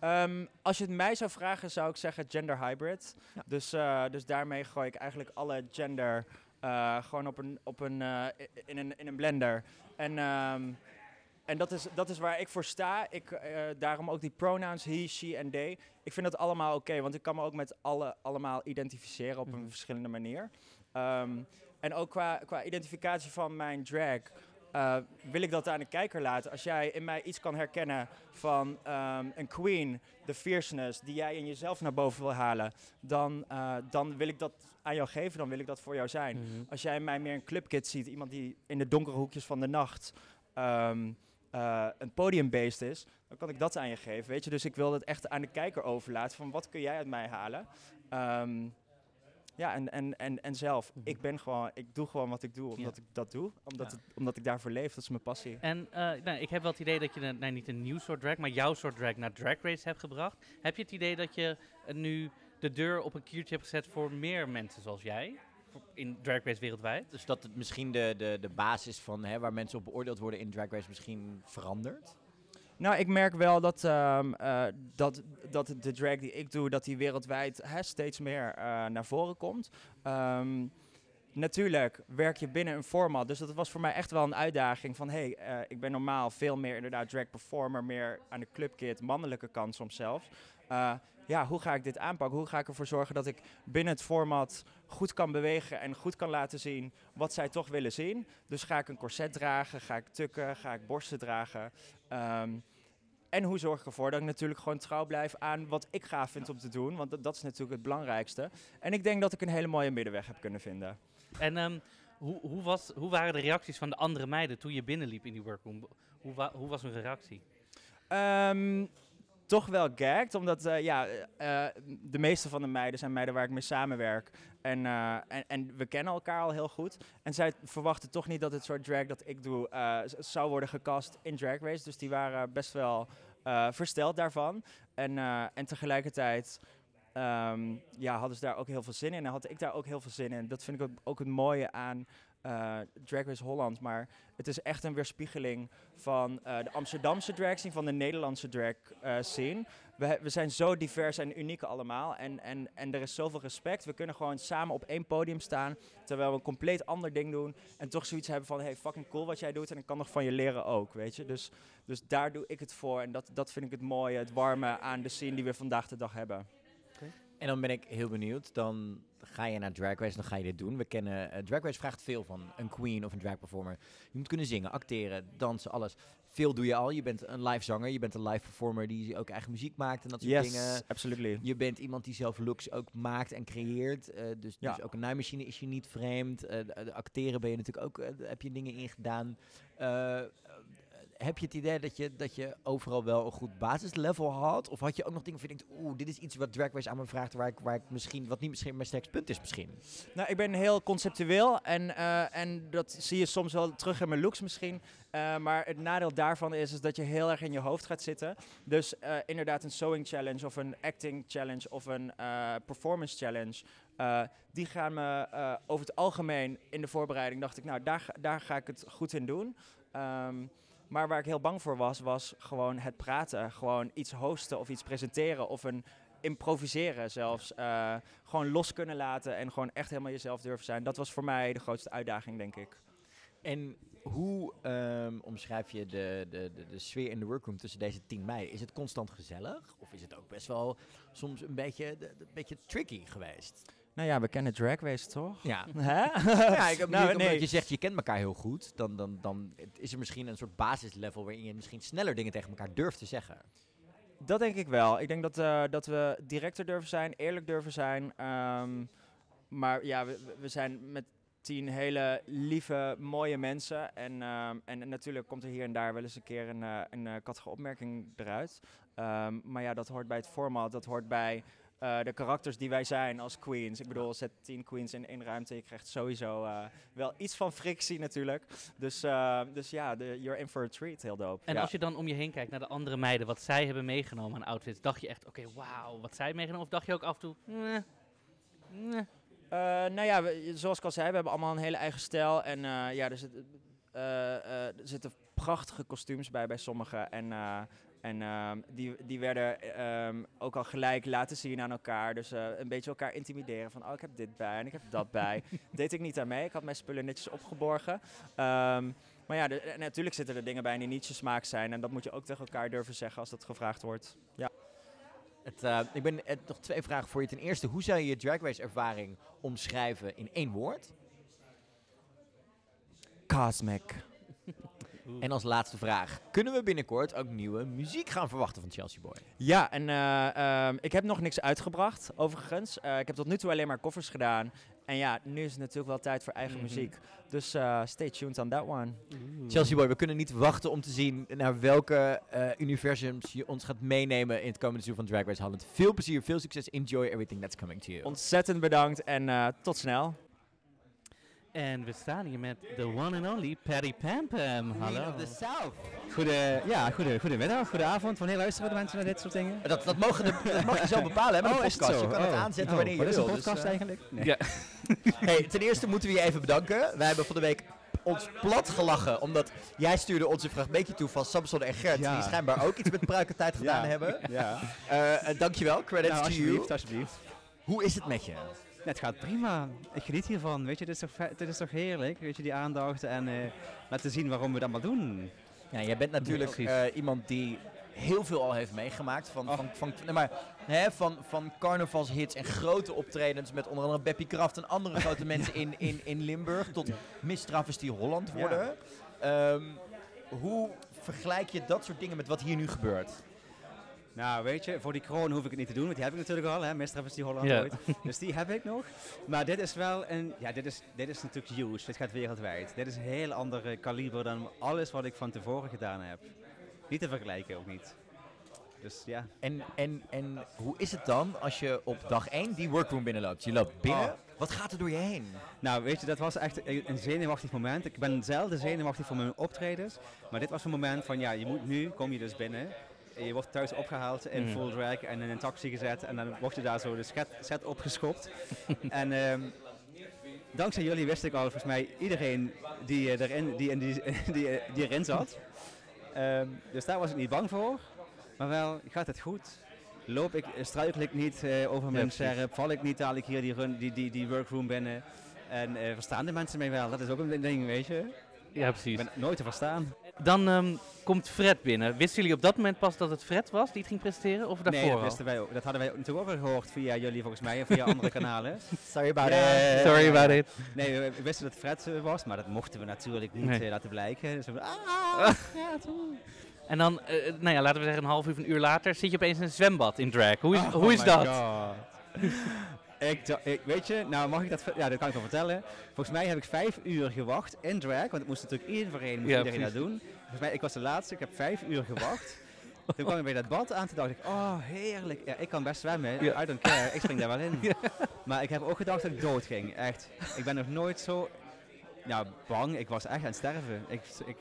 Ehm, als je het mij zou vragen, zou ik zeggen gender hybrid. Ja. Dus, eh, dus daarmee gooi ik eigenlijk alle gender eh, gewoon op een, op een, eh, in, een, in een blender. En, ehm, en dat, is, dat is waar ik voor sta. Ik, eh, daarom ook die pronouns he, she en they. Ik vind dat allemaal oké, want ik kan me ook met alle allemaal identificeren op een Mhm. verschillende manier. Ehm, en ook qua, qua identificatie van mijn drag. eh, wil ik dat aan de kijker laten. Als jij in mij iets kan herkennen van ehm, een queen, de fierceness die jij in jezelf naar boven wil halen, dan, eh, dan wil ik dat aan jou geven, dan wil ik dat voor jou zijn. Mhm. Als jij in mij meer een clubkid ziet, iemand die in de donkere hoekjes van de nacht ehm, eh, een podiumbeest is, dan kan ik dat aan je geven, weet je. Dus ik wil dat echt aan de kijker overlaten van wat kun jij uit mij halen. Ehm, ja, en, en, en, en zelf. Mhm. Ik ben gewoon, ik doe gewoon wat ik doe, omdat ik dat doe. Omdat, Ja. het, omdat ik daarvoor leef, dat is mijn passie. En eh, nou, ik heb wel het idee dat je een, nou, niet een nieuw soort drag, maar jouw soort drag naar Drag Race hebt gebracht. Heb je het idee dat je eh, nu de deur op een kiertje hebt gezet voor meer mensen zoals jij? In Drag Race wereldwijd? Dus dat het misschien de, de, de basis van hè, waar mensen op beoordeeld worden in Drag Race misschien verandert? Nou, ik merk wel dat, ehm, eh, dat, dat de drag die ik doe, dat die wereldwijd hè, steeds meer eh, naar voren komt. Ehm, natuurlijk werk je binnen een format, dus dat was voor mij echt wel een uitdaging van, hey, eh, ik ben normaal veel meer inderdaad drag performer, meer aan de clubkid, mannelijke kant soms zelfs. Eh, ja, hoe ga ik dit aanpakken? Hoe ga ik ervoor zorgen dat ik binnen het format goed kan bewegen en goed kan laten zien wat zij toch willen zien? Dus ga ik een corset dragen, ga ik tukken, ga ik borsten dragen? Ehm, en hoe zorg ik ervoor dat ik natuurlijk gewoon trouw blijf aan wat ik gaaf vind om te doen? Want dat, dat is natuurlijk het belangrijkste. En ik denk dat ik een hele mooie middenweg heb kunnen vinden. En ehm, hoe, hoe, was, hoe waren de reacties van de andere meiden toen je binnenliep in die workroom? Hoe, wa- hoe was hun reactie? Ehm, toch wel gagged, omdat eh, ja, eh, de meeste van de meiden zijn meiden waar ik mee samenwerk. En, eh, en, en we kennen elkaar al heel goed. En zij verwachten toch niet dat het soort drag dat ik doe eh, zou worden gecast in Drag Race. Dus die waren best wel eh, versteld daarvan. En, eh, en tegelijkertijd ehm, ja, hadden ze daar ook heel veel zin in. En had ik daar ook heel veel zin in. Dat vind ik ook, ook het mooie aan eh, Drag Race Holland. Maar het is echt een weerspiegeling van eh, de Amsterdamse drag scene, van de Nederlandse drag eh, scene. We, we zijn zo divers en uniek allemaal. En, en, en er is zoveel respect. We kunnen gewoon samen op één podium staan. Terwijl we een compleet ander ding doen. En toch zoiets hebben van: hey, fucking cool wat jij doet. En ik kan nog van je leren ook. Weet je? Dus, dus daar doe ik het voor. En dat, dat vind ik het mooie, het warme aan de scene die we vandaag de dag hebben. En dan ben ik heel benieuwd. Dan ga je naar Drag Race, dan ga je dit doen. We kennen, eh, Drag Race vraagt veel van een queen of een drag performer. Je moet kunnen zingen, acteren, dansen, alles. Veel doe je al. Je bent een live zanger, je bent een live performer die ook eigen muziek maakt en dat soort dingen. Yes, absolutely. Je bent iemand die zelf looks ook maakt en creëert. eh, dus, Ja. dus ook een naaimachine is je niet vreemd. Eh, de, de acteren ben je natuurlijk ook, heb je dingen in gedaan. Heb je het idee dat je, dat je overal wel een goed basislevel had? Of had je ook nog dingen waar je denkt, oeh, dit is iets wat Drag aan me vraagt, waar ik, waar ik misschien, wat niet misschien mijn sterkste punt is misschien? Nou, ik ben heel conceptueel en, eh, en dat zie je soms wel terug in mijn looks misschien. Eh, maar het nadeel daarvan is, is dat je heel erg in je hoofd gaat zitten. Dus eh, inderdaad een sewing challenge of een acting challenge of een performance challenge. die gaan me over het algemeen in de voorbereiding dacht ik, nou daar, daar ga ik het goed in doen. Ehm, maar waar ik heel bang voor was, was gewoon het praten. Gewoon iets hosten of iets presenteren of een improviseren zelfs. Eh, gewoon los kunnen laten en gewoon echt helemaal jezelf durven zijn. Dat was voor mij de grootste uitdaging, denk ik. En hoe ehm, omschrijf je de, de, de, de sfeer in de workroom tussen deze tien meiden? Is het constant gezellig? Of is het ook best wel soms een beetje, de- de- een beetje tricky geweest? Nou ja, we kennen Drag Race, toch? Ja. Hè? Ja, ik Nou, omdat nee. je zegt je kent elkaar heel goed, dan, dan, dan is er misschien een soort basislevel waarin je misschien sneller dingen tegen elkaar durft te zeggen. Dat denk ik wel. Ik denk dat, eh, dat we directer durven zijn, eerlijk durven zijn. Ehm, maar ja, we, we- zijn met tien hele lieve, mooie mensen. En, ehm, en, en natuurlijk komt er hier en daar wel eens een keer een, eh, een eh, kattige opmerking eruit. Ehm, maar ja, dat hoort bij het format. Dat hoort bij eh, de karakters die wij zijn als queens. Ik bedoel, zet tien queens in één ruimte. Je krijgt sowieso eh, wel iets van frictie natuurlijk. Dus, eh, dus ja, de, you're in for a treat. Heel dope. En ja. als je dan om je heen kijkt naar de andere meiden, wat zij hebben meegenomen aan outfits, dacht je echt, oké, wauw, wat zij meegenomen? Of dacht je ook af en toe, nee, nee. Nou ja, we- zoals ik al zei, we hebben allemaal een hele eigen stijl. En ja, er, zit, er zitten prachtige kostuums bij bij sommigen. En, en ehm, die, die werden ehm, ook al gelijk laten zien aan elkaar. Dus eh, een beetje elkaar intimideren. Van, oh, ik heb dit bij en ik heb dat bij. Deed ik niet aan mee. Ik had mijn spullen netjes opgeborgen. Ehm, maar ja, de- en natuurlijk zitten er dingen bij die niet je smaak zijn. En dat moet je ook tegen elkaar durven zeggen als dat gevraagd wordt. Ja. Het, eh, ik ben eh, nog twee vragen voor je. Ten eerste, hoe zou je je Drag Race ervaring omschrijven in één woord? Cosmic. En als laatste vraag, kunnen we binnenkort ook nieuwe muziek gaan verwachten van Chelsea Boy? Ja, en eh, ehm, ik heb nog niks uitgebracht, overigens. Eh, ik heb tot nu toe alleen maar koffers gedaan. En ja, nu is het natuurlijk wel tijd voor eigen Mhm. muziek. Dus eh, stay tuned on that one. Chelsea Boy, we kunnen niet wachten om te zien naar welke universums je ons gaat meenemen in het komende seizoen van Drag Race Holland. Veel plezier, veel succes, enjoy everything that's coming to you. Ontzettend bedankt en tot snel. En we staan hier met the one and only Patty Pam Pam. Hallo. South. Goede, ja, goede, goedemiddag, goedenavond. Wanneer luisteren de mensen naar dit soort dingen? Dat, dat, mogen de, dat mag je zelf bepalen hè, met een Oh, is podcast. Je zo? kan het Oh. aanzetten Oh, wanneer je wat is wil. een dus, podcast eh, eigenlijk? Nee. Ja. Hey, ten eerste moeten we je even bedanken. Wij hebben van de week ons plat gelachen, omdat jij stuurde ons een fragmentje toe van Samson en Gert, Ja. die schijnbaar ook iets met pruikentijd gedaan Ja. hebben. Ja, Eh, eh, dankjewel, credits nou, to you. alsjeblieft, alsjeblieft. Hoe is het met je? Het gaat prima. Ik geniet hiervan. Weet je, dit is toch, dit is toch heerlijk? Weet je, die aandacht en eh, laten zien waarom we het allemaal doen. Ja, jij bent natuurlijk eh, iemand die heel veel al heeft meegemaakt. Van, Oh. van, van, nee, maar, hè, van, van carnavalshits en grote optredens met onder andere Beppie Kraft en andere grote mensen in, in, in Limburg. Tot Miss Travestie Holland Ja. worden. Ehm, hoe vergelijk je dat soort dingen met wat hier nu gebeurt? Nou, weet je, voor die kroon hoef ik het niet te doen, want die heb ik natuurlijk al, hè, Mistraf is die Holland Ja. ooit. Dus die heb ik nog. Maar dit is wel een, ja, dit is, dit is natuurlijk huge, dit gaat wereldwijd. Dit is een heel ander kaliber dan alles wat ik van tevoren gedaan heb. Niet te vergelijken, ook niet. Dus ja. En, en, en hoe is het dan als je op dag 1 die workroom binnenloopt? Je loopt binnen. Oh. Wat gaat er door je heen? Nou, weet je, dat was echt een een zenuwachtig moment. Ik ben zelden zenuwachtig voor mijn optredens. Maar dit was een moment van, ja, je moet nu, kom je dus binnen. Je wordt thuis opgehaald in Mm. full drag en in een taxi gezet. En dan word je daar zo de set, set opgeschopt. en ehm, dankzij jullie wist ik al, volgens mij, iedereen die, eh, erin, die, in die, die, eh, die erin zat. Ehm, dus daar was ik niet bang voor. Maar wel, gaat het goed? Loop ik, struikel ik niet eh, over mijn scherp? Val ik niet dadelijk hier die, run, die, die, die workroom binnen? En verstaan de mensen mij wel? Dat is ook een ding, weet je? Ja, Ik precies. ben nooit te verstaan. Dan ehm, komt Fred binnen. Wisten jullie op dat moment pas dat het Fred was die het ging presenteren? Of daarvoor nee, dat al? wisten wij ook. Dat hadden wij natuurlijk ook al gehoord via jullie volgens mij en via andere kanalen. Sorry about it. Sorry about it. Nee, we, we wisten dat het Fred eh, was, maar dat mochten we natuurlijk niet Nee. eh, laten blijken. Dus we, ah. En dan, eh, nou ja, laten we zeggen een half uur of een uur later, zit je opeens in een zwembad in drag. Hoe is, Oh hoe is my dat? Ik, ik, weet je, nou mag ik dat, ja dat kan ik wel vertellen. Volgens mij heb ik vijf uur gewacht in drag, want het moest natuurlijk één moest Ja, iedereen dat doen. Volgens mij, ik was de laatste, ik heb vijf uur gewacht. Toen kwam ik bij dat bad aan, toen dacht ik, oh heerlijk. Ja, ik kan best zwemmen, Ja. I don't care, ik spring daar wel in. Maar ik heb ook gedacht dat ik dood ging, echt. Ik ben nog nooit zo ja, bang, ik was echt aan het sterven. Ik, ik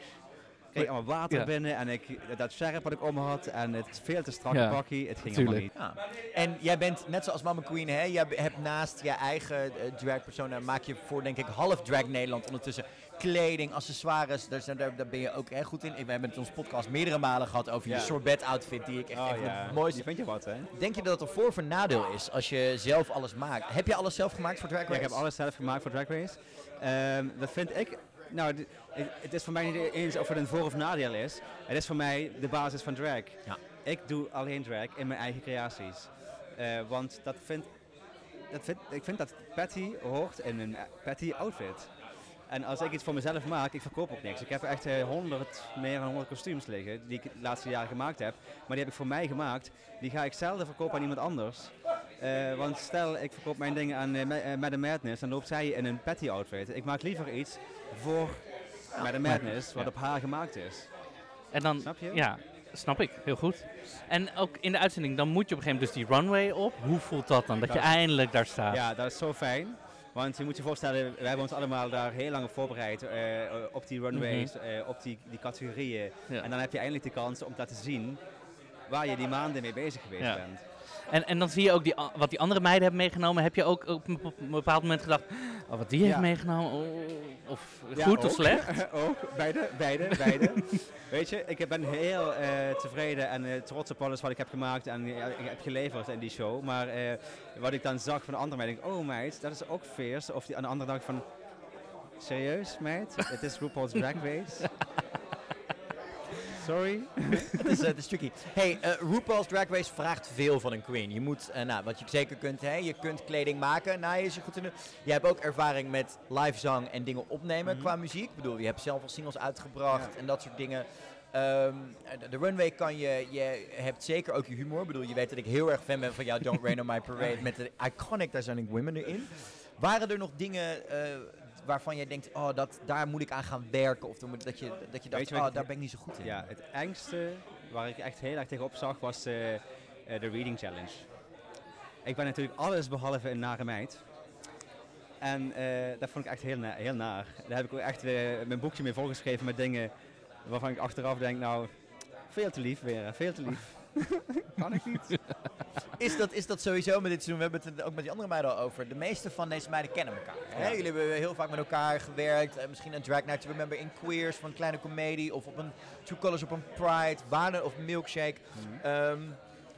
kreeg allemaal water Ja. binnen en ik, dat sjerp wat ik om had en het veel te strakke Ja, bakkie, het ging tuurlijk. helemaal niet. Ja. En jij bent net zoals Mama Queen, hè? Jij hebt naast je eigen eh, drag persona, maak je voor denk ik half drag Nederland ondertussen kleding, accessoires. Daar, zijn, daar, daar ben je ook echt goed in. We hebben het in onze podcast meerdere malen gehad over je sorbet outfit die ik echt Oh het mooiste. die vind je wat hè? Denk je dat het een voor- of een nadeel is als je zelf alles maakt? Heb je alles zelf gemaakt voor Drag Race? Ik heb alles zelf gemaakt voor Drag Race. Ehm, dat vind ik, nou, het, is voor mij niet eens of het een voor- of nadeel is. Het is voor mij de basis van drag. Ja. Ik doe alleen drag in mijn eigen creaties. Eh, want dat vind, dat vind, ik vind dat Patty hoort in een Patty outfit. En als ik iets voor mezelf maak, ik verkoop ook niks. Ik heb echt eh, 100, meer dan 100 kostuums liggen die ik de laatste jaren gemaakt heb. Maar die heb ik voor mij gemaakt. Die ga ik zelden verkopen aan iemand anders. Eh, want stel, ik verkoop mijn dingen aan uh, Madame Madness, dan loopt zij in een patty outfit. Ik maak liever iets voor Madame Madness, wat op haar gemaakt is. En dan, Snap je? Ja, snap ik. Heel goed. En ook in de uitzending, dan moet je op een gegeven moment dus die runway op. Hoe voelt dat dan? Dat je Dat- eindelijk daar staat. Ja, dat is zo fijn. Want je moet je voorstellen, we hebben ons allemaal daar heel lang op voorbereid. op die runways, eh, op die, die categorieën. Ja. En dan heb je eindelijk de kans om te laten zien waar je die maanden mee bezig geweest Ja. bent. En, en dan zie je ook die, wat die andere meiden hebben meegenomen. Heb je ook op een, bepaald moment gedacht, oh, wat die heeft Ja. meegenomen, oh, of Ja, goed of slecht? ook, beide, beide, beide. Weet je, ik ben heel eh, tevreden en eh, trots op alles wat ik heb gemaakt en eh, ik heb geleverd in die show. Maar wat ik dan zag van de andere meid, denk ik, oh meid, dat is ook fierce. Of die aan de andere dag van, serieus meid, het is RuPaul's Drag Race. Sorry. het, is, eh, het is tricky. Hey, eh, RuPaul's Drag Race vraagt veel van een queen. Je moet, eh, nou, wat je zeker kunt, hè, je kunt kleding maken. Nou, je is er goed in. de- Je hebt ook ervaring met live zang en dingen opnemen Mhm. qua muziek. Ik bedoel, je hebt zelf al singles uitgebracht en dat soort dingen. Ehm, de, runway kan je, je hebt zeker ook je humor. Ik bedoel, je weet dat ik heel erg fan ben van jou, Don't Rain on My Parade, met de iconic Titanic Women erin. Waren er nog dingen waarvan jij denkt, oh, dat, daar moet ik aan gaan werken? Of moet- dat je, dat je dacht, je oh, ik- daar ben ik niet zo goed in. Ja, het engste waar ik echt heel erg tegenop zag was eh, eh, de Reading Challenge. Ik ben natuurlijk alles behalve een nare meid. En eh, dat vond ik echt heel, na- heel naar. Daar heb ik ook echt mijn boekje mee volgeschreven met dingen waarvan ik achteraf denk, nou, veel te lief weer, veel te lief. kan ik niet. Is dat, is dat sowieso met dit seizoen? We hebben het ook met die andere meiden al over. De meeste van deze meiden kennen elkaar. Hè? Jullie hebben heel vaak met elkaar gewerkt. Eh, misschien een Drag Night to Remember in Queers van een kleine comedie. Of op een True Colors op een Pride. Waarden of Milkshake. Ehm,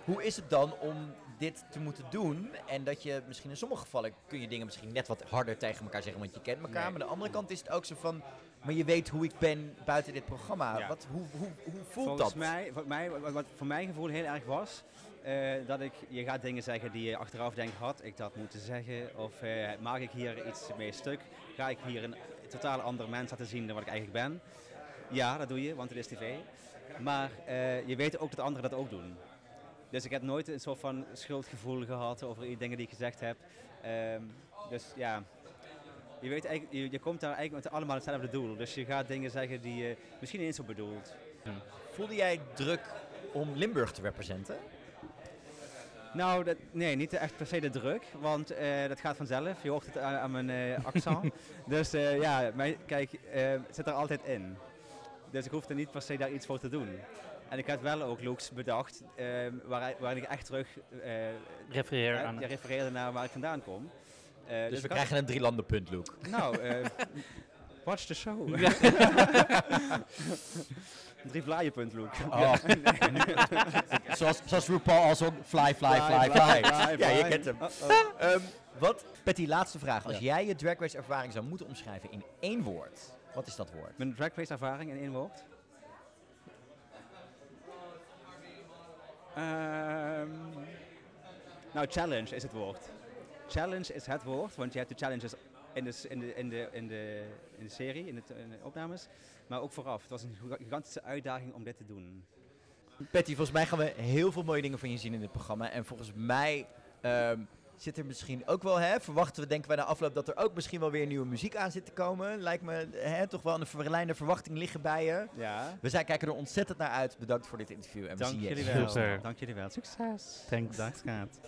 hoe is het dan om dit te moeten doen? En dat je misschien in sommige gevallen kun je dingen misschien net wat harder tegen elkaar zeggen. Want je kent elkaar. Nee. Maar aan de andere kant is het ook zo van... Maar je weet hoe ik ben buiten dit programma. Ja. Wat, hoe, hoe, hoe voelt Volgens dat? mij, voor mij, wat, wat voor mijn gevoel heel erg was, eh, dat ik, je gaat dingen zeggen die je achteraf denkt, had ik dat moeten zeggen? Of eh, maak ik hier iets mee stuk? Ga ik hier een totaal ander mens laten zien dan wat ik eigenlijk ben? Ja, dat doe je, want het is tv. Maar eh, je weet ook dat anderen dat ook doen. Dus ik heb nooit een soort van schuldgevoel gehad over die dingen die ik gezegd heb. Ehm, dus ja, je, weet eigenlijk, je, je komt daar eigenlijk met allemaal hetzelfde doel. Dus je gaat dingen zeggen die je misschien niet eens zo bedoelt. Voelde jij druk om Limburg te representen? Nou, dat, nee, niet echt per se de druk, want eh, dat gaat vanzelf. Je hoort het aan, aan mijn eh, accent. dus eh, ja, mijn, kijk, het zit er altijd in. Dus ik hoef er niet per se daar iets voor te doen. En ik heb wel ook looks bedacht waar, waarin ik echt terug Refereer aan. ja, refereerde naar waar ik vandaan kom. Eh, Dus, we ik had- krijgen een drie landen punt, Luke. Nou, eh, watch the show. Drie vlaaienpunt, Luke. Oh. zoals, zoals RuPaul als ook fly, fly, fly, fly. Ja, je kent hem. Ehm, wat, laatste vraag. Als Ja. jij je Drag Race ervaring zou moeten omschrijven in één woord, wat is dat woord? Mijn drag race ervaring in één woord? Ehm, nou, challenge is het woord. Challenge is het woord, want je hebt de challenges in de, in de, in de, in de, in de serie, in, het, in de opnames, maar ook vooraf. Het was een giga- gigantische uitdaging om dit te doen. Patty, volgens mij gaan we heel veel mooie dingen van je zien in dit programma. En volgens mij ehm, zit er misschien ook wel, hè, verwachten we, denken wij na afloop, dat er ook misschien wel weer nieuwe muziek aan zit te komen. Lijkt me hè, toch wel een verlijnde verwachting liggen bij je. Ja, We zijn, kijken er ontzettend naar uit. Bedankt voor dit interview. En we dank zien je jullie wel. Super. Dank jullie wel. Succes. Thanks. Dag, schat.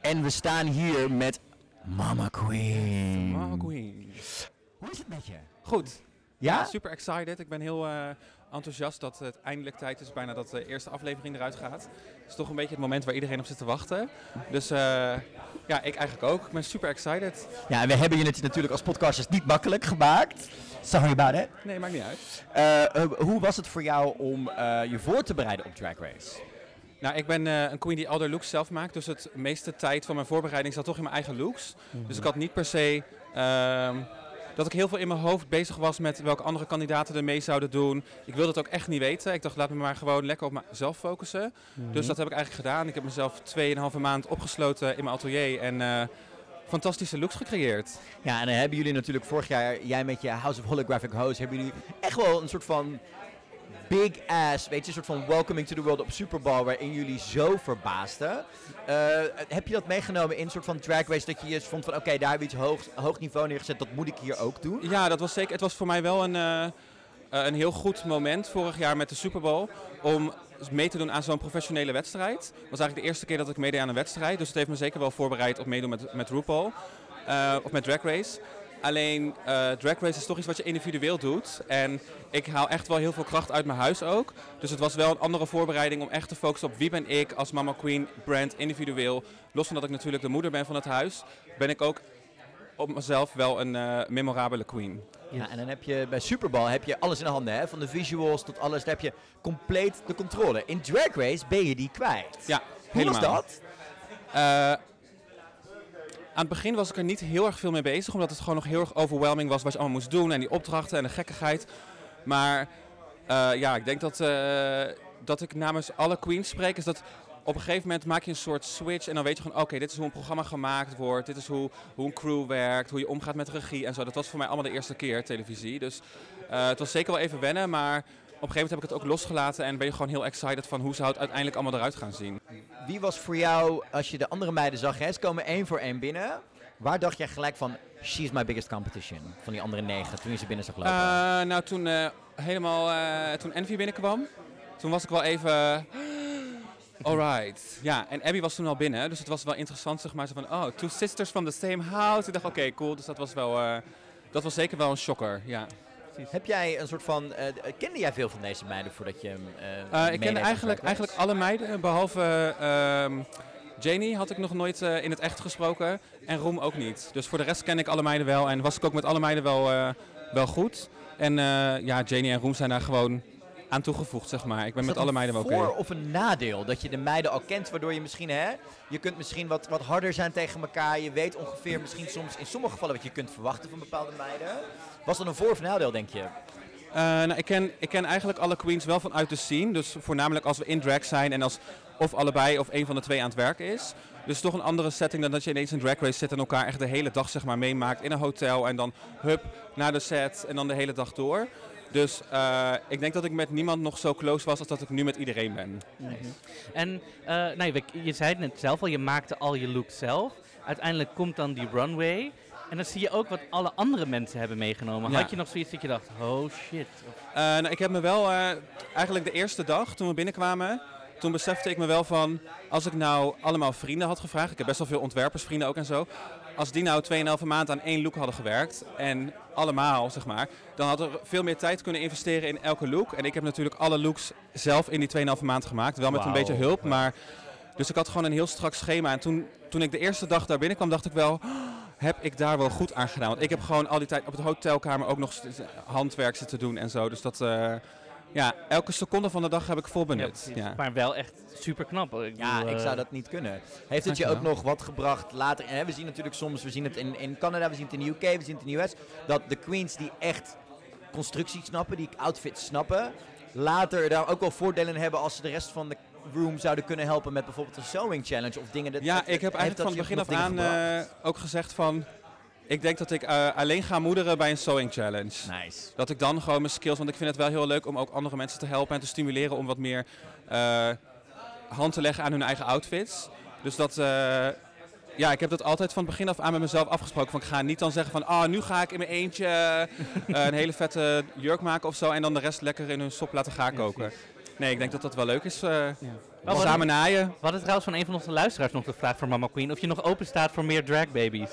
En we staan hier met Mama Queen. Mama Queen. Hoe is het met je? Goed. Ja? Ja, super excited. Ik ben heel eh, enthousiast dat het eindelijk tijd is, bijna dat de eerste aflevering eruit gaat. Het is toch een beetje het moment waar iedereen op zit te wachten. Dus eh, ja, ik eigenlijk ook. Ik ben super excited. Ja, en we hebben je het natuurlijk als podcasters niet makkelijk gemaakt. Sorry about it. Nee, maakt niet uit. Eh, hoe was het voor jou om je voor te bereiden op Drag Race? Nou, ik ben eh, een queen die al haar looks zelf maakt. Dus het meeste tijd van mijn voorbereiding zat toch in mijn eigen looks. Dus ik had niet per se ehm, dat ik heel veel in mijn hoofd bezig was met welke andere kandidaten er mee zouden doen. Ik wilde het ook echt niet weten. Ik dacht, laat me maar gewoon lekker op mezelf focussen. Dus dat heb ik eigenlijk gedaan. Ik heb mezelf 2,5 maand opgesloten in mijn atelier. En eh, fantastische looks gecreëerd. Ja, en dan hebben jullie natuurlijk vorig jaar, jij met je House of Holographic Host, hebben jullie echt wel een soort van big ass, weet je, een soort van welcoming to the world op Super Bowl, waarin jullie zo verbaasden. Eh, heb je dat meegenomen in een soort van drag race, dat je je vond van, oké, daar hebben we iets hoog, hoog niveau neergezet, dat moet ik hier ook doen? Ja, dat was zeker. Het was voor mij wel een, eh, eh, een heel goed moment vorig jaar met de Super Bowl om mee te doen aan zo'n professionele wedstrijd. Het was eigenlijk de eerste keer dat ik meedeed aan een wedstrijd, dus het heeft me zeker wel voorbereid op meedoen met, met RuPaul of met Drag Race. Alleen eh, Drag Race is toch iets wat je individueel doet. En ik haal echt wel heel veel kracht uit mijn huis ook. Dus het was wel een andere voorbereiding om echt te focussen op wie ben ik als Mama Queen brand individueel. Los van dat ik natuurlijk de moeder ben van het huis, ben ik ook op mezelf wel een eh, memorabele queen. Ja, en dan heb je bij Super Bowl heb je alles in handen, hè? van de visuals tot alles, daar heb je compleet de controle. In Drag Race ben je die kwijt. Ja, Hoe was helemaal. dat? Eh, aan het begin was ik er niet heel erg veel mee bezig, omdat het gewoon nog heel erg overwhelming was wat je allemaal moest doen en die opdrachten en de gekkigheid. Maar eh, ja, ik denk dat, eh, dat ik namens alle queens spreek, is dat op een gegeven moment maak je een soort switch en dan weet je gewoon, oké, dit is hoe een programma gemaakt wordt, dit is hoe, hoe een crew werkt, hoe je omgaat met regie en zo. Dat was voor mij allemaal de eerste keer televisie, dus eh, het was zeker wel even wennen, maar op een gegeven moment heb ik het ook losgelaten en ben je gewoon heel excited van hoe zou het uiteindelijk allemaal eruit gaan zien. Wie was voor jou, als je de andere meiden zag, hè, ze komen één voor één binnen. Waar dacht jij gelijk van, she's my biggest competition? Van die andere negen, toen je ze binnen zag lopen. Eh, nou, toen eh, helemaal, eh, toen Envy binnenkwam, toen was ik wel even, alright. Ja, en Abby was toen al binnen, dus het was wel interessant, zeg maar, zo van, oh, two sisters from the same house. Ik dacht, oké, cool, dus dat was wel, dat was zeker wel een shocker, ja. Heb jij een soort van, eh, kende jij veel van deze meiden voordat je hem eh Eh, ik kende eigenlijk, eigenlijk alle meiden, behalve ehm, Janie had ik nog nooit eh, in het echt gesproken. En Roem ook niet. Dus voor de rest ken ik alle meiden wel. En was ik ook met alle meiden wel, eh, wel goed. En eh, ja, Janie en Roem zijn daar gewoon aan toegevoegd, zeg maar. Ik ben met alle meiden wel oké. voor- of een nadeel dat je de meiden al kent, waardoor je misschien, hè, je kunt misschien wat, wat harder zijn tegen elkaar. Je weet ongeveer misschien soms in sommige gevallen wat je kunt verwachten van bepaalde meiden. Was dat een voor- of nadeel, denk je? Eh, nou, ik, ken, ik ken eigenlijk alle queens wel vanuit de scene. Dus voornamelijk als we in drag zijn en als of allebei of een van de twee aan het werken is. Dus toch een andere setting dan dat je ineens in drag race zit en elkaar echt de hele dag zeg maar, meemaakt in een hotel. En dan hup naar de set en dan de hele dag door. Dus eh, ik denk dat ik met niemand nog zo close was als dat ik nu met iedereen ben. En eh, nee, we- je zei het net zelf al, je maakte al je look zelf. Uiteindelijk komt dan die runway. En dan zie je ook wat alle andere mensen hebben meegenomen. Ja. Had je nog zoiets dat je dacht, oh shit. Eh, nou, ik heb me wel, eigenlijk de eerste dag toen we binnenkwamen, toen besefte ik me wel van, als ik nou allemaal vrienden had gevraagd, ik heb best wel veel ontwerpersvrienden ook en zo, als die nou 2,5 maand aan één look hadden gewerkt, en allemaal zeg maar, dan hadden we veel meer tijd kunnen investeren in elke look. En ik heb natuurlijk alle looks zelf in die 2,5 maand gemaakt, wel met een beetje hulp, maar... Dus ik had gewoon een heel strak schema. En toen, toen ik de eerste dag daar binnenkwam, dacht ik wel... "Oh, heb ik daar wel goed aan gedaan? Want ik heb gewoon al die tijd op de hotelkamer ook nog handwerk zitten doen en zo. Dus dat... eh, ja, elke seconde van de dag heb ik vol benut. Ja, Maar wel echt super knap. Ik Ja, bedoel, ik eh, zou dat niet kunnen. Heeft het je ook nog wat gebracht later? Hè, we zien natuurlijk soms, we zien het in, in Canada, we zien het in de UK, we zien het in de US, dat de queens die echt constructies snappen, die outfits snappen, later daar ook wel voordelen in hebben als ze de rest van de room zouden kunnen helpen met bijvoorbeeld een sewing challenge of dingen. Dat, ja dat- ik heb eigenlijk van het begin af aan eh, ook gezegd van... Ik denk dat ik eh, alleen ga moederen bij een sewing challenge. Nice. Dat ik dan gewoon mijn skills... Want ik vind het wel heel leuk om ook andere mensen te helpen en te stimuleren om wat meer eh, hand te leggen aan hun eigen outfits. Dus dat... eh, ja, ik heb dat altijd van het begin af aan met mezelf afgesproken. Van, ik ga niet dan zeggen van, ah, nu ga ik in mijn eentje een hele vette jurk maken of zo. En dan de rest lekker in hun sop laten gaan koken. Nee, ik denk dat dat wel leuk is. eh, Oh, wat- samen naaien. We hadden trouwens van een van onze luisteraars nog de vraag voor Mama Queen. Of je nog open staat voor meer drag babies.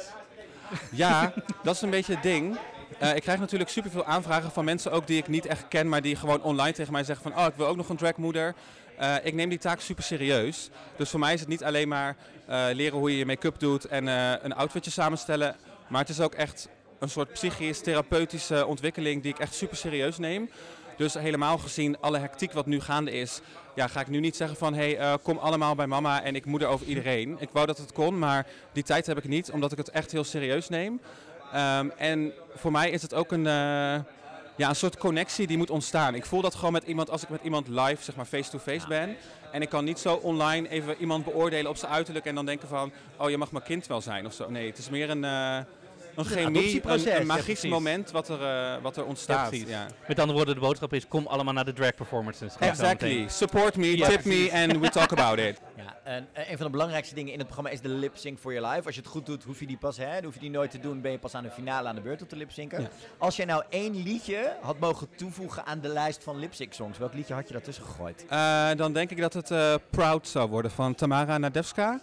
Ja, dat is een beetje het ding. Eh, ik krijg natuurlijk superveel aanvragen van mensen ook die ik niet echt ken, maar die gewoon online tegen mij zeggen van, oh, ik wil ook nog een dragmoeder. Eh ik neem die taak super serieus. Dus voor mij is het niet alleen maar eh, leren hoe je je make-up doet en een outfitje samenstellen, maar het is ook echt een soort psychisch therapeutische ontwikkeling die ik echt super serieus neem. Dus helemaal gezien alle hectiek wat nu gaande is, ja, ga ik nu niet zeggen van hé, hey, eh, kom allemaal bij mama en ik moeder over iedereen. Ik wou dat het kon, maar die tijd heb ik niet, omdat ik het echt heel serieus neem. Ehm, en voor mij is het ook een, eh, ja, een soort connectie die moet ontstaan. Ik voel dat gewoon met iemand als ik met iemand live, zeg maar face-to-face ben. En ik kan niet zo online even iemand beoordelen op zijn uiterlijk en dan denken van, oh je mag mijn kind wel zijn of zo. Nee, het is meer een, eh, een chemie, een, magisch moment wat er, eh, wat er ontstaat. Ja. Met andere woorden, de boodschap is, kom allemaal naar de drag performances. Exactly. Support me, Ja, tip precies. me and we talk about it. Ja, en eh, een van de belangrijkste dingen in het programma is de lip sync for your life. Als je het goed doet, hoef je die pas, hè, dan hoef je die nooit te doen. Ben je pas aan de finale aan de beurt om te lip synken. Ja. Als jij nou één liedje had mogen toevoegen aan de lijst van lip sync songs, welk liedje had je daartussen gegooid? Eh, dan denk ik dat het eh, Proud zou worden van Tamara Nadevska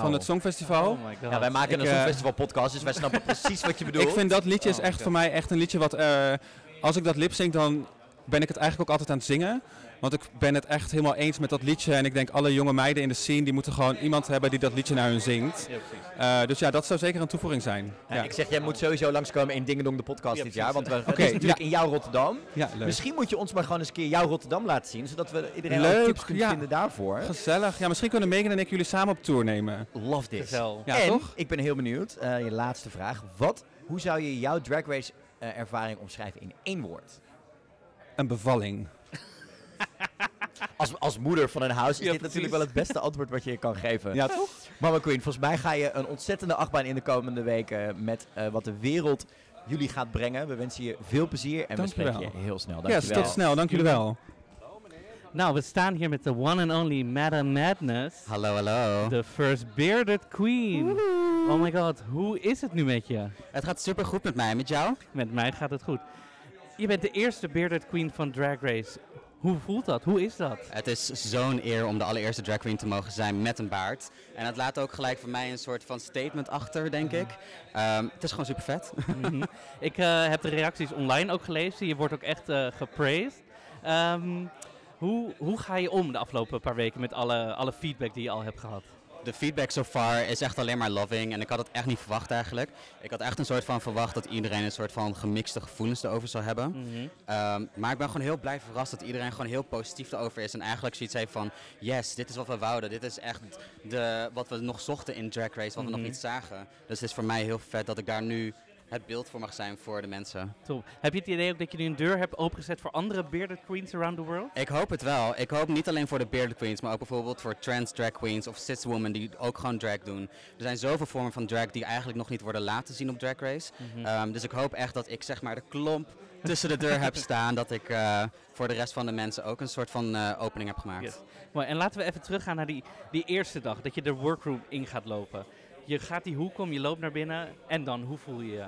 van het Songfestival. Oh. Ja, wij maken Ik, een eh, Songfestival podcast, dus wij snappen precies wat je bedoelt. Ik vind dat liedje is Oh, echt voor mij echt een liedje wat... eh, als ik dat lip sync, dan ben ik het eigenlijk ook altijd aan het zingen. Want ik ben het echt helemaal eens met dat liedje. En ik denk alle jonge meiden in de scene, die moeten gewoon iemand hebben die dat liedje naar hun zingt. Ja, precies. Eh, dus ja, dat zou zeker een toevoeging zijn. Ja, Ja, Ik zeg, jij moet sowieso langskomen in Dingedong de podcast Ja, dit jaar. Want we, is natuurlijk in jouw Rotterdam. ja leuk. Misschien moet je ons maar gewoon eens een keer jouw Rotterdam laten zien. Zodat we iedereen Leuk, ook tips kunnen ja. vinden daarvoor. Gezellig. Ja, misschien kunnen Megan en ik jullie samen op tour nemen. Love this. Gezel. Ja, en, toch? ik ben heel benieuwd, eh, je laatste vraag. Wat, hoe zou je jouw Drag Race eh, ervaring omschrijven in één woord? Een bevalling. Als, als moeder van een huis is Ja, dit precies. natuurlijk wel het beste antwoord wat je je kan geven. Ja, toch? Mama Queen, volgens mij ga je een ontzettende achtbaan in de komende weken met eh, wat de wereld jullie gaat brengen. We wensen je veel plezier en Dank we spreken wel. je heel snel. Ja, Dankjewel. tot snel. Dank jullie wel. Nou, we staan hier met de one and only Madame Madness. Hallo, hallo. De first bearded queen. Oh my god, hoe is het nu met je? Het gaat super goed met mij, met jou? Met mij gaat het goed. Je bent de eerste bearded queen van Drag Race. Hoe voelt dat? Hoe is dat? Het is zo'n eer om de allereerste drag queen te mogen zijn met een baard. En het laat ook gelijk voor mij een soort van statement achter, denk ik. Ehm, het is gewoon super vet. Mhm. Ik eh, heb de reacties online ook gelezen. Je wordt ook echt eh gepraised. Ehm, hoe, hoe ga je om de afgelopen paar weken met alle, alle feedback die je al hebt gehad? De feedback so far is echt alleen maar loving. En ik had het echt niet verwacht eigenlijk. Ik had echt een soort van verwacht dat iedereen een soort van gemixte gevoelens erover zou hebben. Mhm. Ehm, maar ik ben gewoon heel blij verrast dat iedereen gewoon heel positief erover is. En eigenlijk zoiets heeft van, yes, dit is wat we wouden. Dit is echt de, wat we nog zochten in Drag Race, wat we nog Mhm. niet zagen. Dus het is voor mij heel vet dat ik daar nu het beeld voor mag zijn voor de mensen. Top. Heb je het idee ook dat je nu een deur hebt opengezet voor andere bearded queens around the world? Ik hoop het wel. Ik hoop niet alleen voor de bearded queens, maar ook bijvoorbeeld voor trans drag queens of cis women die ook gewoon drag doen. Er zijn zoveel vormen van drag die eigenlijk nog niet worden laten zien op Drag Race. Mhm. Ehm, dus ik hoop echt dat ik zeg maar de klomp tussen de deur heb staan. Dat ik eh, voor de rest van de mensen ook een soort van eh, opening heb gemaakt. Yes. Mooi, en laten we even teruggaan naar die, die eerste dag, dat je de workroom in gaat lopen. Je gaat die hoek om, je loopt naar binnen en dan, hoe voel je je?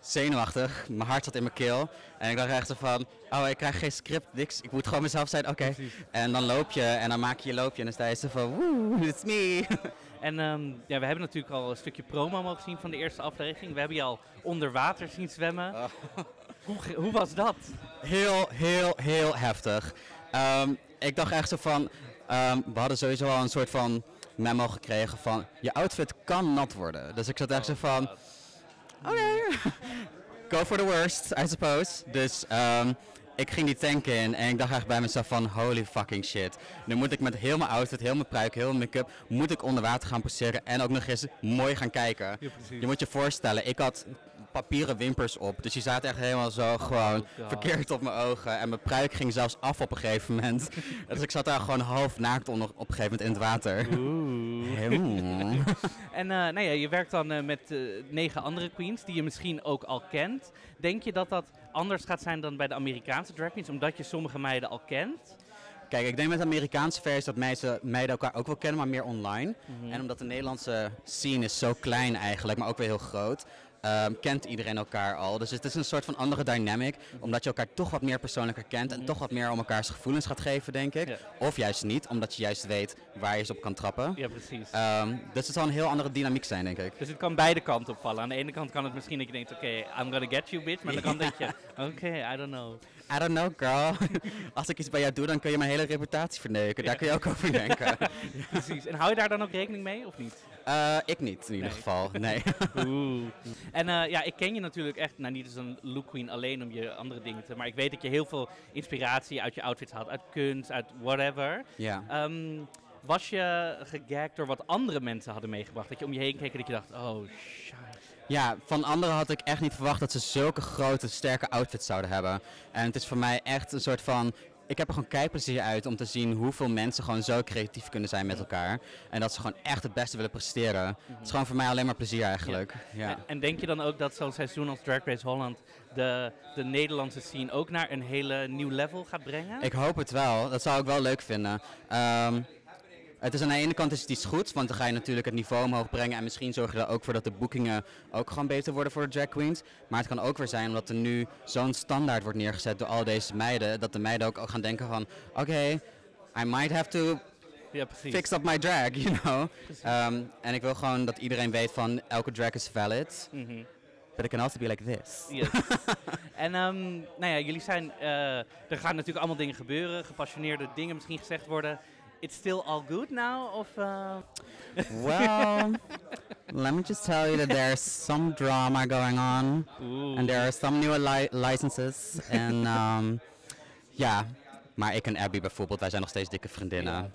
Zenuwachtig, mijn hart zat in mijn keel. En ik dacht echt zo van, oh ik krijg geen script, niks. Ik moet gewoon mezelf zijn, oké. En dan loop je en dan maak je je loopje en dan sta je zo van, woe, it's me. En ehm, ja, we hebben natuurlijk al een stukje promo mogen zien van de eerste aflevering. We hebben je al onder water zien zwemmen. Hoe, ge- hoe was dat? Heel, heel, heel heftig. Ehm, ik dacht echt zo van, ehm, we hadden sowieso al een soort van memo gekregen van, je outfit kan nat worden. Dus ik zat echt zo van, oké, go for the worst, I suppose. Dus ehm, ik ging die tank in en ik dacht echt bij mezelf van, holy fucking shit. Nu moet ik met heel mijn outfit, heel mijn pruik, heel mijn make-up, moet ik onder water gaan poseren en ook nog eens mooi gaan kijken. Je moet je voorstellen, ik had papieren wimpers op. Dus die zaten echt helemaal zo gewoon God. verkeerd op mijn ogen. En mijn pruik ging zelfs af op een gegeven moment. dus ik zat daar gewoon half naakt onder, op een gegeven moment in het water. Oeh. En eh, nou ja, je werkt dan eh, met eh, negen andere queens die je misschien ook al kent. Denk je dat dat anders gaat zijn dan bij de Amerikaanse drag queens, omdat je sommige meiden al kent? Kijk, ik denk met de Amerikaanse versie dat meiden, meiden elkaar ook wel kennen, maar meer online. Mhm. En omdat de Nederlandse scene is zo klein eigenlijk, maar ook weer heel groot, ehm, kent iedereen elkaar al. Dus het is een soort van andere dynamic, omdat je elkaar toch wat meer persoonlijker kent en toch wat meer om elkaars gevoelens gaat geven, denk ik. Ja. Of juist niet, omdat je juist weet waar je ze op kan trappen. Ja, precies. Ehm, dus het zal een heel andere dynamiek zijn, denk ik. Dus het kan beide kanten opvallen. Aan de ene kant kan het misschien dat je denkt, oké, I'm gonna get you bitch. Maar andere kant denk je, oké, I don't know. I don't know, girl. Als ik iets bij jou doe, dan kun je mijn hele reputatie verneuken. Daar kun je ook over denken. Precies. En hou je daar dan ook rekening mee, of niet? Eh, ik niet, in ieder Nee. geval. Nee. Oeh. En eh, ja, ik ken je natuurlijk echt, nou niet als een look queen alleen om je andere dingen te, maar ik weet dat je heel veel inspiratie uit je outfits haalt, uit kunst, uit whatever. ja. Ehm, Was je gegagd door wat andere mensen hadden meegebracht? Dat je om je heen keek en dat je dacht, oh, shit. Ja, van anderen had ik echt niet verwacht dat ze zulke grote, sterke outfits zouden hebben. En het is voor mij echt een soort van. Ik heb er gewoon kijkplezier uit om te zien hoeveel mensen gewoon zo creatief kunnen zijn met elkaar. En dat ze gewoon echt het beste willen presteren. Het is gewoon voor mij alleen maar plezier eigenlijk. Ja. En, en denk je dan ook dat zo'n seizoen als Drag Race Holland de, de Nederlandse scene ook naar een hele nieuw level gaat brengen? Ik hoop het wel. Dat zou ik wel leuk vinden. Ehm, het is aan de ene kant is het iets goeds, want dan ga je natuurlijk het niveau omhoog brengen. En misschien zorg je er ook voor dat de boekingen ook gewoon beter worden voor de drag queens. Maar het kan ook weer zijn omdat er nu zo'n standaard wordt neergezet door al deze meiden. Dat de meiden ook, gaan denken van, oké, I might have to ja, fix up my drag, you know. Ehm, en ik wil gewoon dat iedereen weet van, elke drag is valid. Mhm. But it can also be like this. Yes. en ehm, nou ja, jullie zijn, eh, er gaan natuurlijk allemaal dingen gebeuren, gepassioneerde dingen misschien gezegd worden. It's still all good now? Of, uh... Well, let me just tell you that there's some drama going on, and there are some new li licenses. En um, ja, maar ik en Abby bijvoorbeeld, wij zijn nog steeds dikke vriendinnen.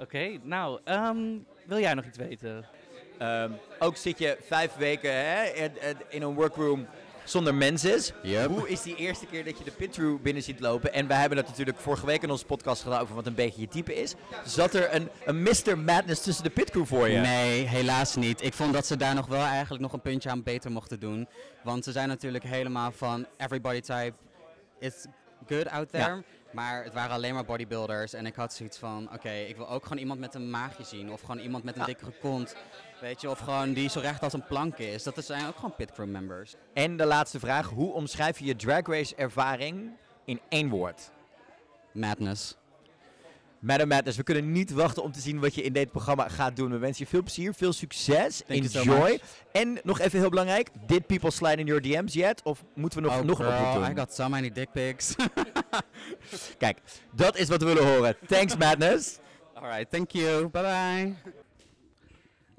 Oké, nou, ehm, wil jij nog iets weten? Ehm, ook zit je vijf weken hè, in, in een workroom zonder mensen. Hoe is die eerste keer dat je de pitroom binnen ziet lopen? En wij hebben het natuurlijk vorige week in onze podcast gedaan over wat een beetje je type is. Zat er een, een Mr. Madness tussen de pitcrew voor je? Nee, helaas niet. Ik vond dat ze daar nog wel eigenlijk nog een puntje aan beter mochten doen. Want ze zijn natuurlijk helemaal van everybody type is good out there. Ja. Maar het waren alleen maar bodybuilders. En ik had zoiets van, oké, ik wil ook gewoon iemand met een maagje zien. Of gewoon iemand met een Ja. dikkere kont. Weet je, of gewoon die zo recht als een plank is. Dat zijn ook gewoon pitcrew members. En de laatste vraag. Hoe omschrijf je je drag race ervaring in één woord? Madness. Madam Madness, we kunnen niet wachten om te zien wat je in dit programma gaat doen. We wensen je veel plezier, veel succes, Thank enjoy. en nog even heel belangrijk, did people slide in your DM's yet? Of moeten we nog, Oh, nog een oproep girl, doen? I got so many dick pics. Kijk, dat is wat we willen horen. Thanks Madness. Alright, thank you. Bye bye.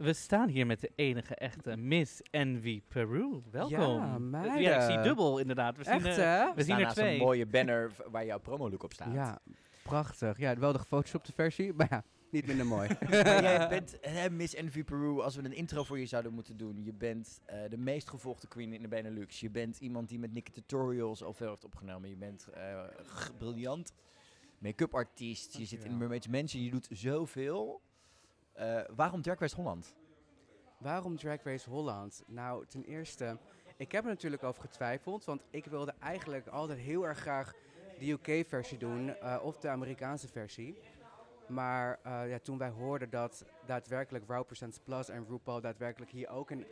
We staan hier met de enige echte Miss Envy Peru. Welkom. Ja, meiden. Ja, ik zie dubbel inderdaad. We zien, Echt, eh, hè? We zien er twee. een mooie banner v- waar jouw promolook op staat. Ja, prachtig. Ja, wel de gefotoshopte versie, maar ja, niet minder mooi. Maar jij bent hè, Miss Envy Peru, als we een intro voor je zouden moeten doen. Je bent eh, de meest gevolgde queen in de Benelux. Je bent iemand die met Nikke Tutorials al veel heeft opgenomen. Je bent eh, g- briljant make-up artiest. Je zit in Mermaids Mansion. Je doet zoveel. Eh, waarom Drag Race Holland? Waarom Drag Race Holland? Nou, ten eerste, ik heb er natuurlijk over getwijfeld, want ik wilde eigenlijk altijd heel erg graag de UK-versie doen eh, of de Amerikaanse versie. Maar eh, ja, toen wij hoorden dat daadwerkelijk Raw Presents Plus en RuPaul daadwerkelijk hier ook een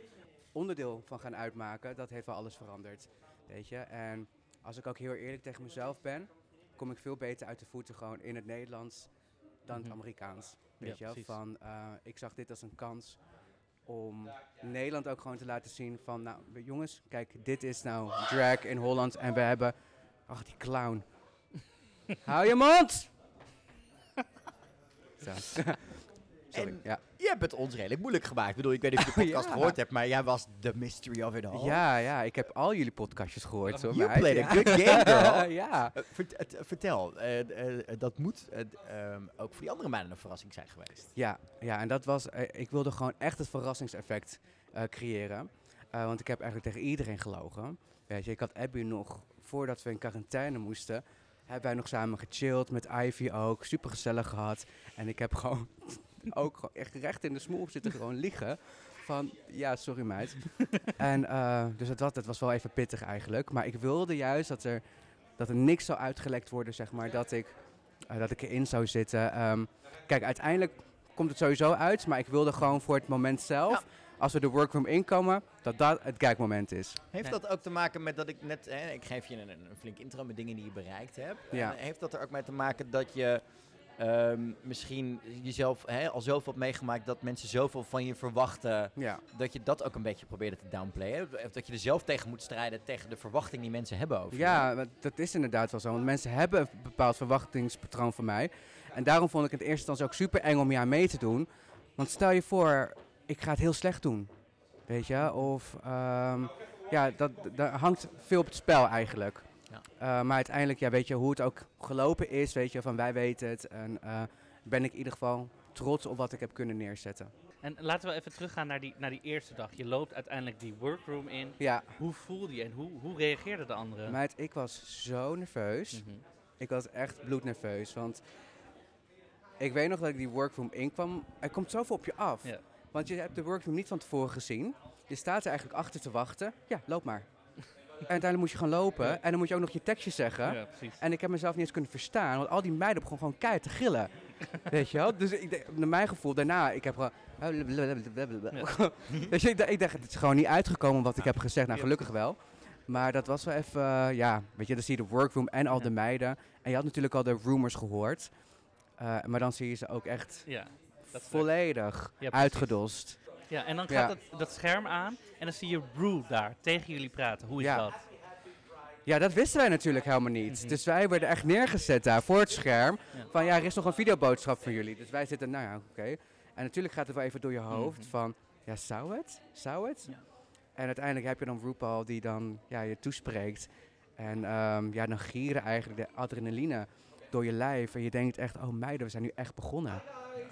onderdeel van gaan uitmaken, dat heeft wel alles veranderd. Weet je? En als ik ook heel eerlijk tegen mezelf ben, kom ik veel beter uit de voeten gewoon in het Nederlands dan het Mhm. Amerikaans. Ja, Weet je wel? Van, eh, ik zag dit als een kans om Nederland ook gewoon te laten zien van, nou jongens, kijk, dit is nou drag in Holland en we hebben, ach die clown. Hou je mond! Zo. Sorry, En ja. Je hebt het ons redelijk moeilijk gemaakt. Ik bedoel, ik weet niet of je de podcast Ja. gehoord hebt, maar jij was the mystery of it all. Ja, ja, ik heb al jullie podcastjes gehoord. Hoor, You played a good game, girl. ja. Eh, vert- vertel, eh, eh, dat moet eh, ehm, ook voor die andere meiden een verrassing zijn geweest. Ja, ja, en dat was, ik wilde gewoon echt het verrassingseffect creëren. Want ik heb eigenlijk tegen iedereen gelogen. Weet je, ik had Abby nog, voordat we in quarantaine moesten, hebben wij nog samen gechilled, met Ivy ook, super gezellig gehad. En ik heb gewoon ook gewoon echt recht in de smoel zitten gewoon liegen. Van, ja, sorry meid. en uh, dus het was, het was wel even pittig eigenlijk. Maar ik wilde juist dat er, dat er niks zou uitgelekt worden, zeg maar, dat ik, uh, dat ik erin zou zitten. Um, kijk, uiteindelijk komt het sowieso uit, maar ik wilde gewoon voor het moment zelf, ja. als we de workroom inkomen, dat dat het kijkmoment is. Heeft dat ook te maken met dat ik net, hè, ik geef je een, een, flink intro met dingen die je bereikt hebt. Ja. En heeft dat er ook mee te maken dat je um, misschien jezelf hè, al zoveel hebt meegemaakt dat mensen zoveel van je verwachten, ja. dat je dat ook een beetje probeerde te downplayen? Of dat je er zelf tegen moet strijden tegen de verwachting die mensen hebben over Ja, dat is inderdaad wel zo, want mensen hebben een bepaald verwachtingspatroon van mij. En daarom vond ik het in eerste instantie ook super eng om je aan mee te doen. Want stel je voor, ik ga het heel slecht doen. Weet je? Of um, ja, dat, daar hangt veel op het spel eigenlijk. Ja. Uh, maar uiteindelijk, ja, weet je hoe het ook gelopen is, weet je, van wij weten het. En uh, ben ik in ieder geval trots op wat ik heb kunnen neerzetten. En laten we even teruggaan naar die, naar die eerste dag. Je loopt uiteindelijk die workroom in. Ja. Hoe voelde je en hoe, hoe reageerden de anderen? Meid, ik was zo nerveus. Mhm. Ik was echt bloednerveus. Want ik weet nog dat ik die workroom inkwam. Er komt zoveel op je af. Ja. Want je hebt de workroom niet van tevoren gezien. Je staat er eigenlijk achter te wachten. Ja, loop maar. En uiteindelijk moet je gaan lopen. Ja. En dan moet je ook nog je tekstje zeggen. Ja, precies. En ik heb mezelf niet eens kunnen verstaan. Want al die meiden begonnen gewoon keihard te gillen. Weet je wel? Dus ik, naar mijn gevoel, daarna, ik heb gewoon... Ik, dacht- ik dacht, het is gewoon niet uitgekomen wat ik heb gezegd. Nou, gelukkig wel. Maar dat was wel even, eh, ja, weet je, dan zie je de workroom en al de meiden. En je had natuurlijk al de rumors gehoord. Eh, maar dan zie je ze ook echt Ja, dat volledig uitgedost. Ja, en dan Ja. gaat Dat, dat scherm aan en dan zie je Rue daar tegen jullie praten. Hoe is Ja. dat? Ja, dat wisten wij natuurlijk helemaal niet. Mhm. Dus wij werden echt neergezet daar voor het scherm. Ja. Van ja, er is nog een videoboodschap van jullie. Dus wij zitten, nou ja, oké. En natuurlijk gaat het wel even door je hoofd Mhm. van, ja, zou het? Zou het? En uiteindelijk heb je dan RuPaul die dan ja, je toespreekt. En ehm, ja, dan gieren eigenlijk de adrenaline door je lijf. En je denkt echt, oh meiden, we zijn nu echt begonnen.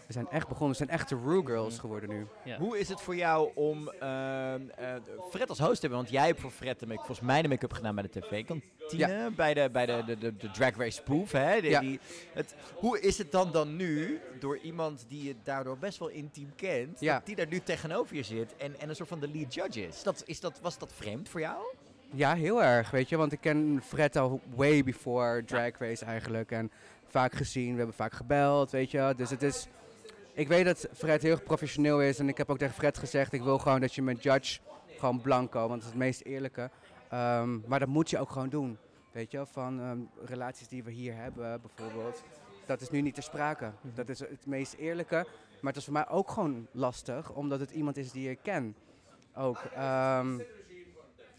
We zijn echt begonnen. We zijn echte Ru Girls geworden nu. Hoe is het voor jou om ehm, eh, Fred als host te hebben? Want jij hebt voor Fred de make, volgens mij de make-up gedaan bij de tv-kantine. Bij, de, bij de, de, de, de Drag Race spoof. Hè? De- Ja. die, het, hoe is het dan dan nu, door iemand die je daardoor best wel intiem kent, Ja. dat die daar nu tegenover je zit en, en een soort van de lead judge is? Dat, is dat, was dat vreemd voor jou? Ja, heel erg, weet je. Want ik ken Fred al way before Drag Race eigenlijk. En vaak gezien, we hebben vaak gebeld, weet je. Dus het is... Ik weet dat Fred heel professioneel is. En ik heb ook tegen Fred gezegd, ik wil gewoon dat je me judge gewoon blanco. Want dat is het meest eerlijke. Ehm, maar dat moet je ook gewoon doen. Weet je, wel, van ehm, relaties die we hier hebben bijvoorbeeld. Dat is nu niet ter sprake. Dat is het meest eerlijke. Maar het is voor mij ook gewoon lastig, omdat het iemand is die ik ken. Ook. Ehm,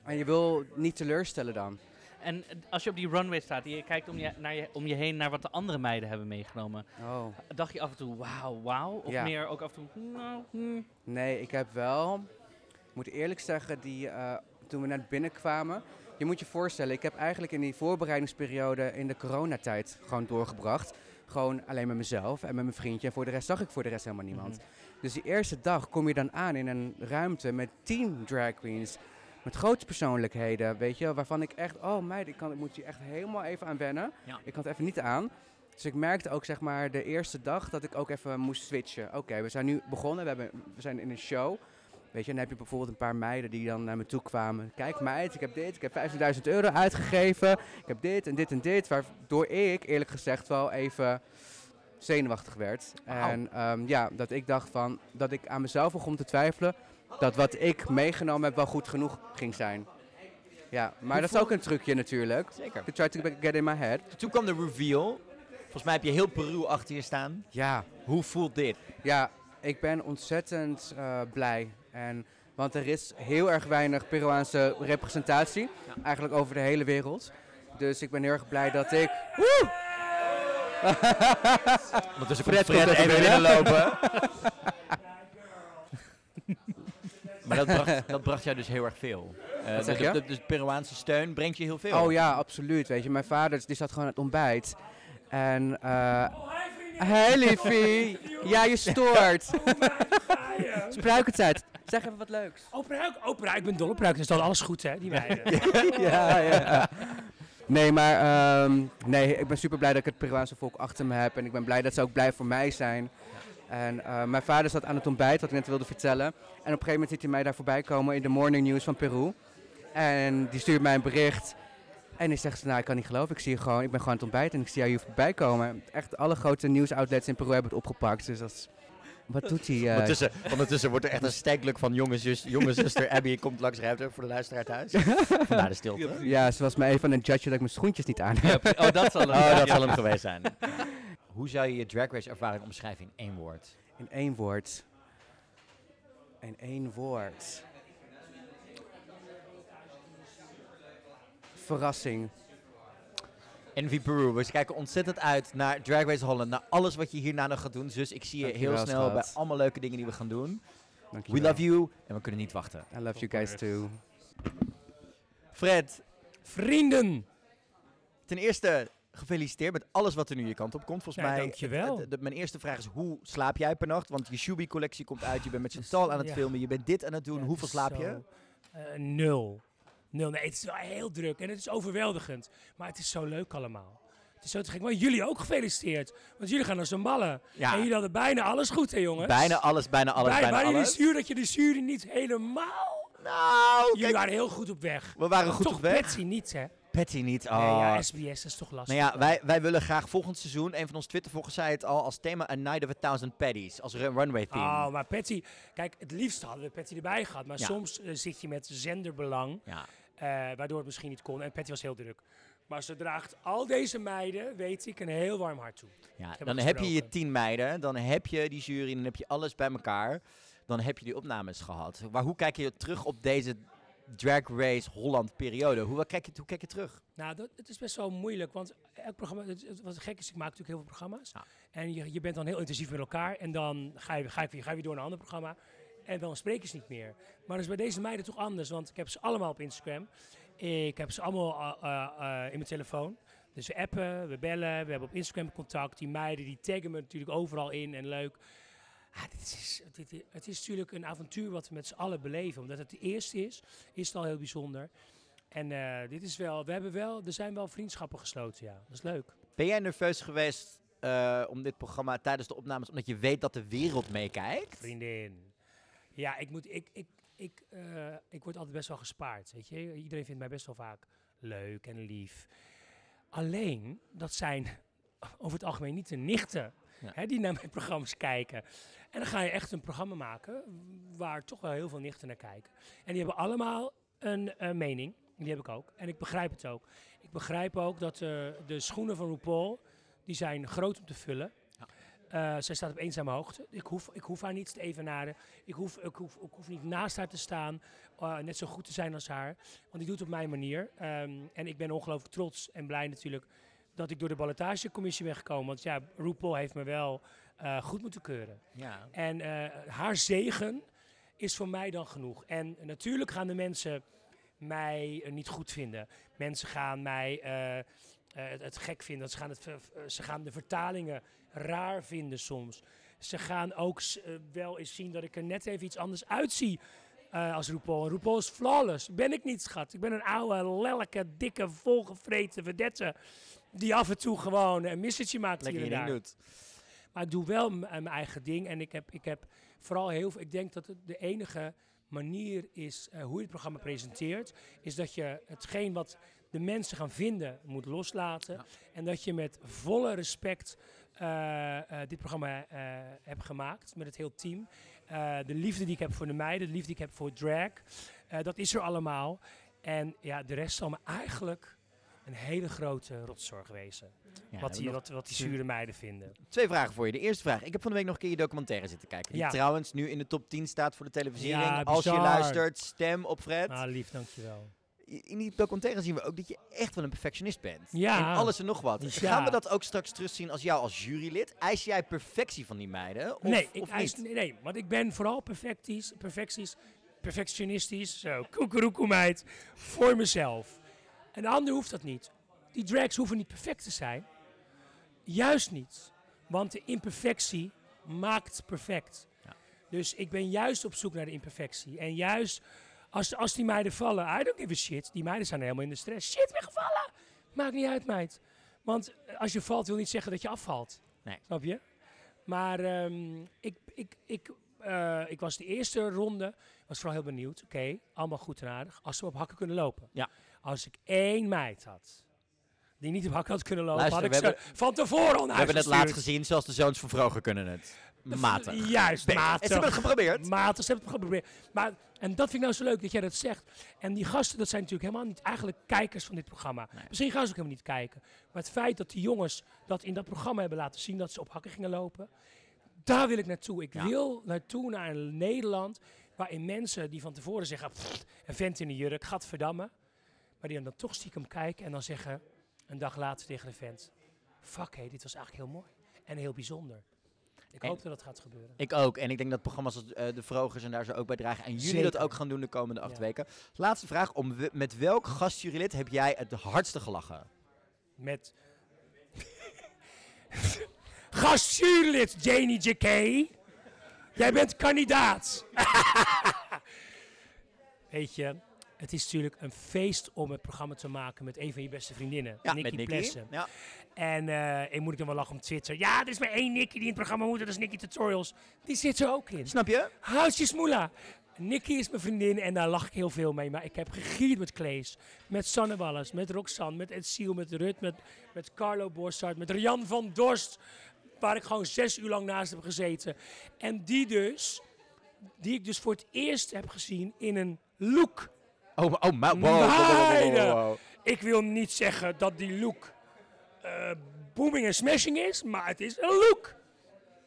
en je wil niet teleurstellen dan. En als je op die runway staat en je kijkt om je, naar je, om je heen naar wat de andere meiden hebben meegenomen. Oh. Dacht je af en toe, wauw, wauw? Of Ja. meer ook af en toe, nou, hmm. Nee, ik heb wel, ik moet eerlijk zeggen, die, eh, toen we net binnenkwamen. Je moet je voorstellen, ik heb eigenlijk in die voorbereidingsperiode in de coronatijd gewoon doorgebracht. Gewoon alleen met mezelf en met mijn vriendje. En voor de rest zag ik voor de rest helemaal niemand. Mhm. Dus die eerste dag kom je dan aan in een ruimte met tien drag queens. Met grote persoonlijkheden, weet je, waarvan ik echt, oh meid, ik, kan, ik moet hier echt helemaal even aan wennen. Ja. Ik kan het even niet aan. Dus ik merkte ook, zeg maar, de eerste dag dat ik ook even moest switchen. Oké, we zijn nu begonnen, we, hebben, we zijn in een show. Weet je, dan heb je bijvoorbeeld een paar meiden die dan naar me toe kwamen. Kijk meid, ik heb dit, ik heb 15.000 euro uitgegeven. Ik heb dit en dit en dit. Waardoor ik, eerlijk gezegd, wel even zenuwachtig werd. En ehm, ja, dat ik dacht van, dat ik aan mezelf begon te twijfelen. Dat wat ik meegenomen heb wel goed genoeg ging zijn. Ja, maar Hoe dat is ook een trucje natuurlijk. Zeker. To try to get in my head. Toen kwam de reveal. Volgens mij heb je heel Peru achter je staan. Ja. Hoe voelt dit? Ja, ik ben ontzettend eh, blij. En, want er is heel erg weinig Peruaanse representatie. Eigenlijk over de hele wereld. Dus ik ben heel erg blij dat ik... Woe! Ondertussen komt Fred even binnenlopen. Maar dat bracht, dat bracht jou dus heel erg veel. Eh, zeg de, je? de, de, de Peruaanse steun brengt je heel veel. Oh ja, absoluut. Weet je, mijn vader die zat gewoon aan het ontbijt. En, eh hey liefie. Ja, je stoort. Spruikentijd. Zeg even wat leuks. Oh, pruik. Oh, pruik. Ik ben dol op pruik. Dus dan alles goed, hè, die meiden. ja, ja. Nee, maar ehm, nee, ik ben super blij dat ik het Peruaanse volk achter me heb. En ik ben blij dat ze ook blij voor mij zijn. En eh, mijn vader zat aan het ontbijt, wat ik net wilde vertellen. En op een gegeven moment ziet hij mij daar voorbij komen in de morning news van Peru. En die stuurt mij een bericht. En hij zegt, nou, ik kan niet geloven. Ik zie je gewoon, ik ben gewoon aan het ontbijten en ik zie jou hier voorbij komen. Echt alle grote nieuwsoutlets in Peru hebben het opgepakt. Dus dat is... Wat doet hij? eh? Ondertussen, ondertussen wordt er echt een stijgluk van jonge, zus, jonge zuster Abby komt langs ruimte voor de luisteraar thuis. Vandaar de stilte. Ja, ze was me even aan het judgen dat ik mijn schoentjes niet aan heb. Ja, oh, dat zal hem, oh, dat zal hem geweest zijn. Hoe zou je je Drag Race ervaring omschrijven in één woord? In één woord. In één woord. Verrassing. Envy Peru, we kijken ontzettend uit naar Drag Race Holland, naar alles wat je hierna nog gaat doen. Dus ik zie je Dankjewel, heel snel bij allemaal leuke dingen die we gaan doen. Dankjewel. We love you en we kunnen niet wachten. I love you guys too. Fred. Vrienden. Ten eerste, Gefeliciteerd met alles wat er nu je kant op komt. Volgens Ja, mij, dankjewel. het- het- het- mijn eerste vraag is, hoe slaap jij per nacht? Want je Shubi-collectie komt uit, je bent met Chantal aan het ja. filmen, je bent dit aan het doen. Hoeveel slaap zo, je? eh, nul. Nul. Nee, het is wel heel druk en het is overweldigend. Maar het is zo leuk allemaal. Het is zo te gek. Maar jullie ook gefeliciteerd. Want jullie gaan naar zo'n ballen. Ja. En jullie hadden bijna alles goed, hè jongens? Bijna alles, bijna alles, Bij- bijna waren jullie alles. zuur dat je de jury niet helemaal... Nou, Jullie waren heel goed op weg. We waren goed toch op weg. Patsy niet, hè? Patty niet. Oh. Nee, ja, SBS, dat is toch lastig. Nou ja, wij, wij willen graag volgend seizoen, een van onze Twittervolgers zei het al, als thema A Night of a Thousand Paddies. Als run- runway theme. Oh, maar Patty... Kijk, het liefst hadden we Patty erbij gehad. Maar Ja. soms eh, zit je met zenderbelang. Ja. eh, waardoor het misschien niet kon. En Patty was heel druk. Maar ze draagt al deze meiden, weet ik, een heel warm hart toe. Ja, heb dan heb je je tien meiden, dan heb je die jury, dan heb je alles bij elkaar. Dan heb je die opnames gehad. Maar hoe kijk je terug op deze Drag Race Holland periode? Hoe kijk je, hoe kijk je terug? Nou, dat, het is best wel moeilijk, want elk programma, het, wat gek is, ik maak natuurlijk heel veel programma's. En je, je bent dan heel intensief met elkaar en dan ga je, ga, weer, ga je weer door naar een ander programma. En dan spreken ze niet meer. Maar dat is bij deze meiden toch anders, want ik heb ze allemaal op Instagram. Ik heb ze allemaal eh, eh, eh, in mijn telefoon. Dus we appen, we bellen, we hebben op Instagram contact. Die meiden die taggen me natuurlijk overal in en leuk. Ah, dit is, dit, het is natuurlijk een avontuur wat we met z'n allen beleven. Omdat het de eerste is, is het al heel bijzonder. En eh, dit is wel, we hebben wel, er zijn wel vriendschappen gesloten, ja. Dat is leuk. Ben jij nerveus geweest eh, om dit programma tijdens de opnames, omdat je weet dat de wereld meekijkt? Vriendin. Ja, ik, moet, ik, ik, ik, eh, ik word altijd best wel gespaard, weet je. Iedereen vindt mij best wel vaak leuk en lief. Alleen, dat zijn over het algemeen niet de nichten Ja. hè, die naar mijn programma's kijken. En dan ga je echt een programma maken waar toch wel heel veel nichten naar kijken. En die hebben allemaal een eh, mening. Die heb ik ook. En ik begrijp het ook. Ik begrijp ook dat eh, de schoenen van RuPaul, die zijn groot om te vullen. Eh, zij staat op eenzame hoogte. Ik hoef, ik hoef haar niet te evenaren. Ik hoef, ik, hoef, ik hoef niet naast haar te staan. net zo goed te zijn als haar. Want die doet het op mijn manier. Ehm, en ik ben ongelooflijk trots en blij natuurlijk dat ik door de ballotagecommissie ben gekomen. Want ja, RuPaul heeft me wel eh, goed moeten keuren. Ja. En eh, haar zegen is voor mij dan genoeg. En natuurlijk gaan de mensen mij eh, niet goed vinden. Mensen gaan mij het, het gek vinden. Ze gaan, het, ze gaan de vertalingen raar vinden soms. Ze gaan ook wel eens zien dat ik er net even iets anders uitzie als RuPaul. En RuPaul is flawless. Ben ik niet, schat. Ik ben een oude, lelijke, dikke, volgevreten vedette. Die af en toe gewoon een missetje maakt Lekker hier en daar. doet. Maar ik doe wel eh, mijn eigen ding. En ik heb, ik heb vooral heel veel. Ik denk dat het de enige manier is eh, hoe je het programma presenteert. Is dat je hetgeen wat de mensen gaan vinden moet loslaten. En dat je met volle respect eh, dit programma hebt gemaakt. Met het hele team. De liefde die ik heb voor de meiden, de liefde die ik heb voor drag. dat is er allemaal. En ja, de rest zal me eigenlijk een hele grote rotzorg wezen. Ja, wat, die, wat, wat die zure meiden vinden. Twee vragen voor je. De eerste vraag. Ik heb van de week nog een keer je documentaire zitten kijken. Die Ja. trouwens nu in de top 10 staat voor de televisiering. Ja, Als je luistert, stem op Fred. Ah, lief, dankjewel. In die documentaire zien we ook dat je echt wel een perfectionist bent. Ja. In alles en nog wat. Dus Gaan we dat ook straks terugzien als jou als jurylid? Eis jij perfectie van die meiden? Of, nee, ik of eis, niet? nee, nee, want ik ben vooral perfectisch, perfecties, perfectionistisch, zo, koekeroekoe meid, voor mezelf. En de ander hoeft dat niet. Die drags hoeven niet perfect te zijn. Juist niet. Want de imperfectie maakt perfect. Dus ik ben juist op zoek naar de imperfectie. En juist als, als die meiden vallen, I don't give a shit. Die meiden zijn helemaal in de stress. Shit, weer gevallen! Maakt niet uit, meid. Want als je valt, wil niet zeggen dat je afvalt. Nee. Snap je? Maar ehm, ik, ik, ik, eh, ik was de eerste ronde, was vooral heel benieuwd. Oké, allemaal goed en aardig. Als ze op hakken kunnen lopen. Ja. Als ik één meid had die niet op hakken had kunnen lopen, Luister, had ik ze hebben- van tevoren al We hebben het laatst gezien, zoals de zoons van Vroger kunnen het. Matig. Juist, matig. En ze hebben het geprobeerd. Matig, ze hebben het geprobeerd. Maar, en dat vind ik nou zo leuk dat jij dat zegt. En die gasten, dat zijn natuurlijk helemaal niet eigenlijk kijkers van dit programma. Misschien gaan ze ook helemaal niet kijken. Maar het feit dat die jongens dat in dat programma hebben laten zien, dat ze op hakken gingen lopen. Daar wil ik naartoe. Ik wil naartoe naar een Nederland waarin mensen die van tevoren zeggen, "Pff, een vent in een jurk, gadverdamme. Maar die dan toch stiekem kijken en dan zeggen, een dag later tegen de vent, fuck hé, dit was eigenlijk heel mooi. En heel bijzonder. Ik En- hoop dat dat gaat gebeuren. Ik ook. En ik denk dat programma's als eh, De Vrogers en daar zo ook bij dragen. En jullie dat ook gaan doen de komende acht Ja. weken. Laatste vraag. Om we- met welk gastjurylid heb jij het hardste gelachen? Met Gastjuurlid Janie J.K. Jij bent kandidaat. Weet je, het is natuurlijk een feest om het programma te maken met een van je beste vriendinnen. Ja, Nicky met Nicky. Plessen. Ja. En eh, ik moet ik dan wel lachen om Twitter. Ja, er is maar één Nicky die in het programma moet. Dat is Nicky Tutorials. Die zit er ook in. Snap je? Houd je smoela. Nicky is mijn vriendin en daar lach ik heel veel mee. Maar ik heb gegierd met Klees, met Sanne Wallis, met Roxanne, met Ed Siel, met Rut, met, met Carlo Borsart, met Rian van Dorst. Waar ik gewoon zes uur lang naast heb gezeten. En die dus, die ik dus voor het eerst heb gezien in een look. Oh, oh, maar, wow. Ik wil niet zeggen dat die look eh, booming en smashing is, maar het is een look.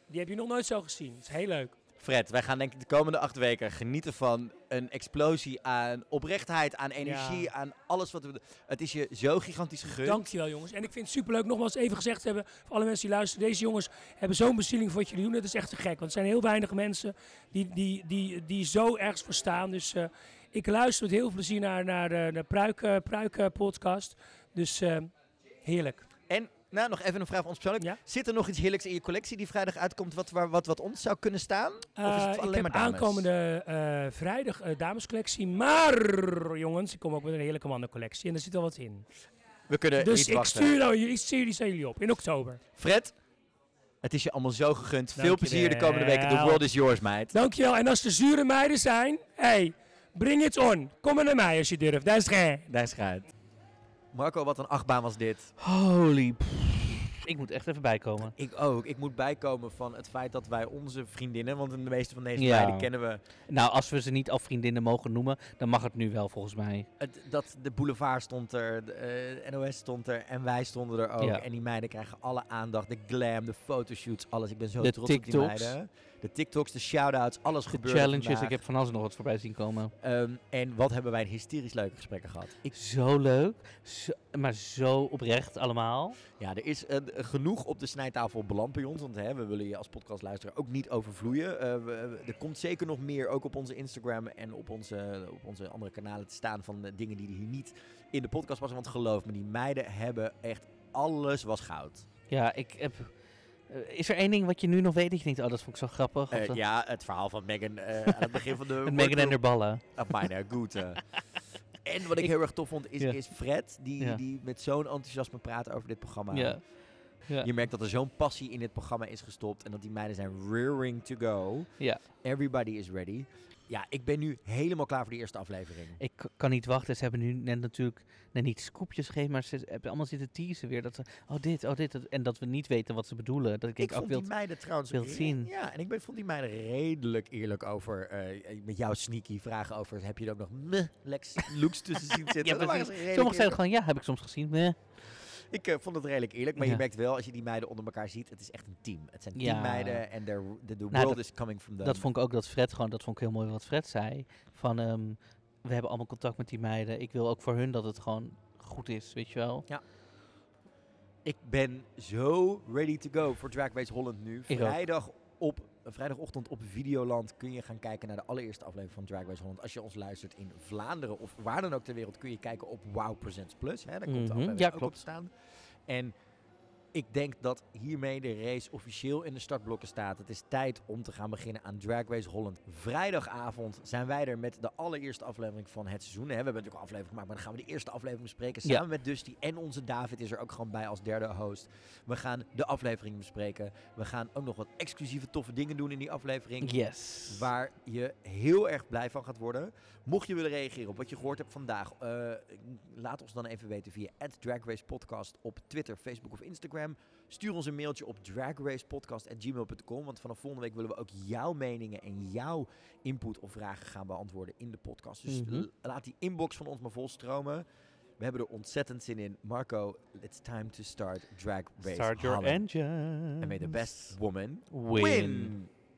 Die heb je nog nooit zo gezien. Het is heel leuk. Fred, wij gaan denk ik de komende acht weken genieten van een explosie aan oprechtheid, aan energie, Ja. aan alles wat we... Het is je zo gigantisch gegund. Dankjewel jongens. En ik vind het superleuk, nogmaals even gezegd te hebben, voor alle mensen die luisteren. Deze jongens hebben zo'n bezieling voor wat jullie doen. Dat is echt te gek. Want er zijn heel weinig mensen die, die, die, die zo ergens voor staan. Dus eh, ik luister met heel veel plezier naar, naar de, de Pruik, Pruik podcast. Dus eh, heerlijk. En nou, nog even een vraag van ons persoonlijk. Zit er nog iets heerlijks in je collectie die vrijdag uitkomt wat, waar- wat, wat ons zou kunnen staan? of is Eh, het ik alleen heb maar dames? aankomende eh, vrijdag eh, damescollectie. Maar jongens, ik kom ook met een heerlijke mannencollectie. En er zit al wat in. We kunnen dus niet ik wachten. stuur, nou, ik stuur die jullie op in oktober. Fred, het is je allemaal zo gegund. Veel plezier de komende weken. The world is yours, meid. Dankjewel. En als er zure meiden zijn, hey, bring it on. Kom maar naar mij als je durft. Daar is geen. Daar is het. Marco, wat een achtbaan was dit. Holy. Ik moet echt even bijkomen. Ik ook. Ik moet bijkomen van het feit dat wij onze vriendinnen, want de meeste van deze Ja. meiden kennen we, Nou, als we ze niet al vriendinnen mogen noemen, dan mag het nu wel volgens mij. het, dat de boulevard stond er, de eh, NOS stond er en wij stonden er ook. Ja. En die meiden krijgen alle aandacht, de glam, de fotoshoots, alles. Ik ben zo De trots op die meiden. De TikToks, de shout-outs, alles De gebeurt challenges, vandaag. ik heb van alles nog wat voorbij zien komen. Ehm, en wat hebben wij een hysterisch leuke gesprekken gehad. Ik, Zo leuk, zo- maar zo oprecht allemaal. ja, er is eh, genoeg op de snijtafel beland bij ons. Want hè, we willen je als podcastluisteraar ook niet overvloeien. Eh, we- er komt zeker nog meer, ook op onze Instagram en op onze, op onze andere kanalen te staan van de dingen die hier niet in de podcast passen. Want geloof me, die meiden hebben echt alles was goud. Ja, ik heb... eh, is er één ding wat je nu nog weet dat je denkt, oh dat vond ik zo grappig? Eh, Of, ja, het verhaal van Megan eh, aan het begin van de Megan en haar ballen. Op mijn goed. En wat ik, Ik- heel erg tof vond, is, Ja. is Fred, die, Ja. die met zo'n enthousiasme praat over dit programma. Ja. Je merkt dat er zo'n passie in dit programma is gestopt en dat die meiden zijn rearing to go. Everybody is ready. Ja, ik ben nu helemaal klaar voor die eerste aflevering. Ik kan niet wachten. Ze hebben nu net natuurlijk net niet scoopjes gegeven, maar ze hebben allemaal zitten teasen weer. Dat ze, oh dit, oh dit. dat- en dat we niet weten wat ze bedoelen. Dat ik, Ik denk, vond oh, die meiden trouwens wilt zien. Ja, en ik ben, vond die meiden redelijk eerlijk over, eh, met jouw sneaky vragen over, heb je er ook nog meh, Lex looks tussen zien zitten? Ja, Sommigen zeiden gewoon, ja, heb ik soms gezien. Meh. Ik eh, vond het redelijk eerlijk, maar Ja. je merkt wel als je die meiden onder elkaar ziet, het is echt een team. Het zijn Ja. teammeiden en the, the Nou, world dat- is coming from them. Dat vond ik ook dat Fred gewoon, dat vond ik heel mooi wat Fred zei. Van, ehm, we hebben allemaal contact met die meiden. Ik wil ook voor hun dat het gewoon goed is, weet je wel. Ja. Ik ben zo ready to go voor Drag Race Holland nu. Vrijdag op, vrijdagochtend op Videoland kun je gaan kijken naar de allereerste aflevering van Drag Race Holland. Als je ons luistert in Vlaanderen of waar dan ook ter wereld kun je kijken op Wow Presents Plus. Hè? Daar komt de Mhm. aflevering Ja, ook op klopt. te staan. En ik denk dat hiermee de race officieel in de startblokken staat. Het is tijd om te gaan beginnen aan Drag Race Holland. Vrijdagavond zijn wij er met de allereerste aflevering van het seizoen. We hebben natuurlijk al aflevering gemaakt, maar dan gaan we de eerste aflevering bespreken. Ja. Samen met Dusty en onze David is er ook gewoon bij als derde host. We gaan de aflevering bespreken. We gaan ook nog wat exclusieve toffe dingen doen in die aflevering. Yes. Waar je heel erg blij van gaat worden. Mocht je willen reageren op wat je gehoord hebt vandaag, eh, laat ons dan even weten via Drag Race Podcast op Twitter, Facebook of Instagram. Stuur ons een mailtje op dragracepodcast.gmail.com. Want vanaf volgende week willen we ook jouw meningen en jouw input of vragen gaan beantwoorden in de podcast. Dus Mhm. laat die inbox van ons maar vol stromen. We hebben er ontzettend zin in. Marco, it's time to start Drag Race Start your Holland. engines. And may the best woman Win. win.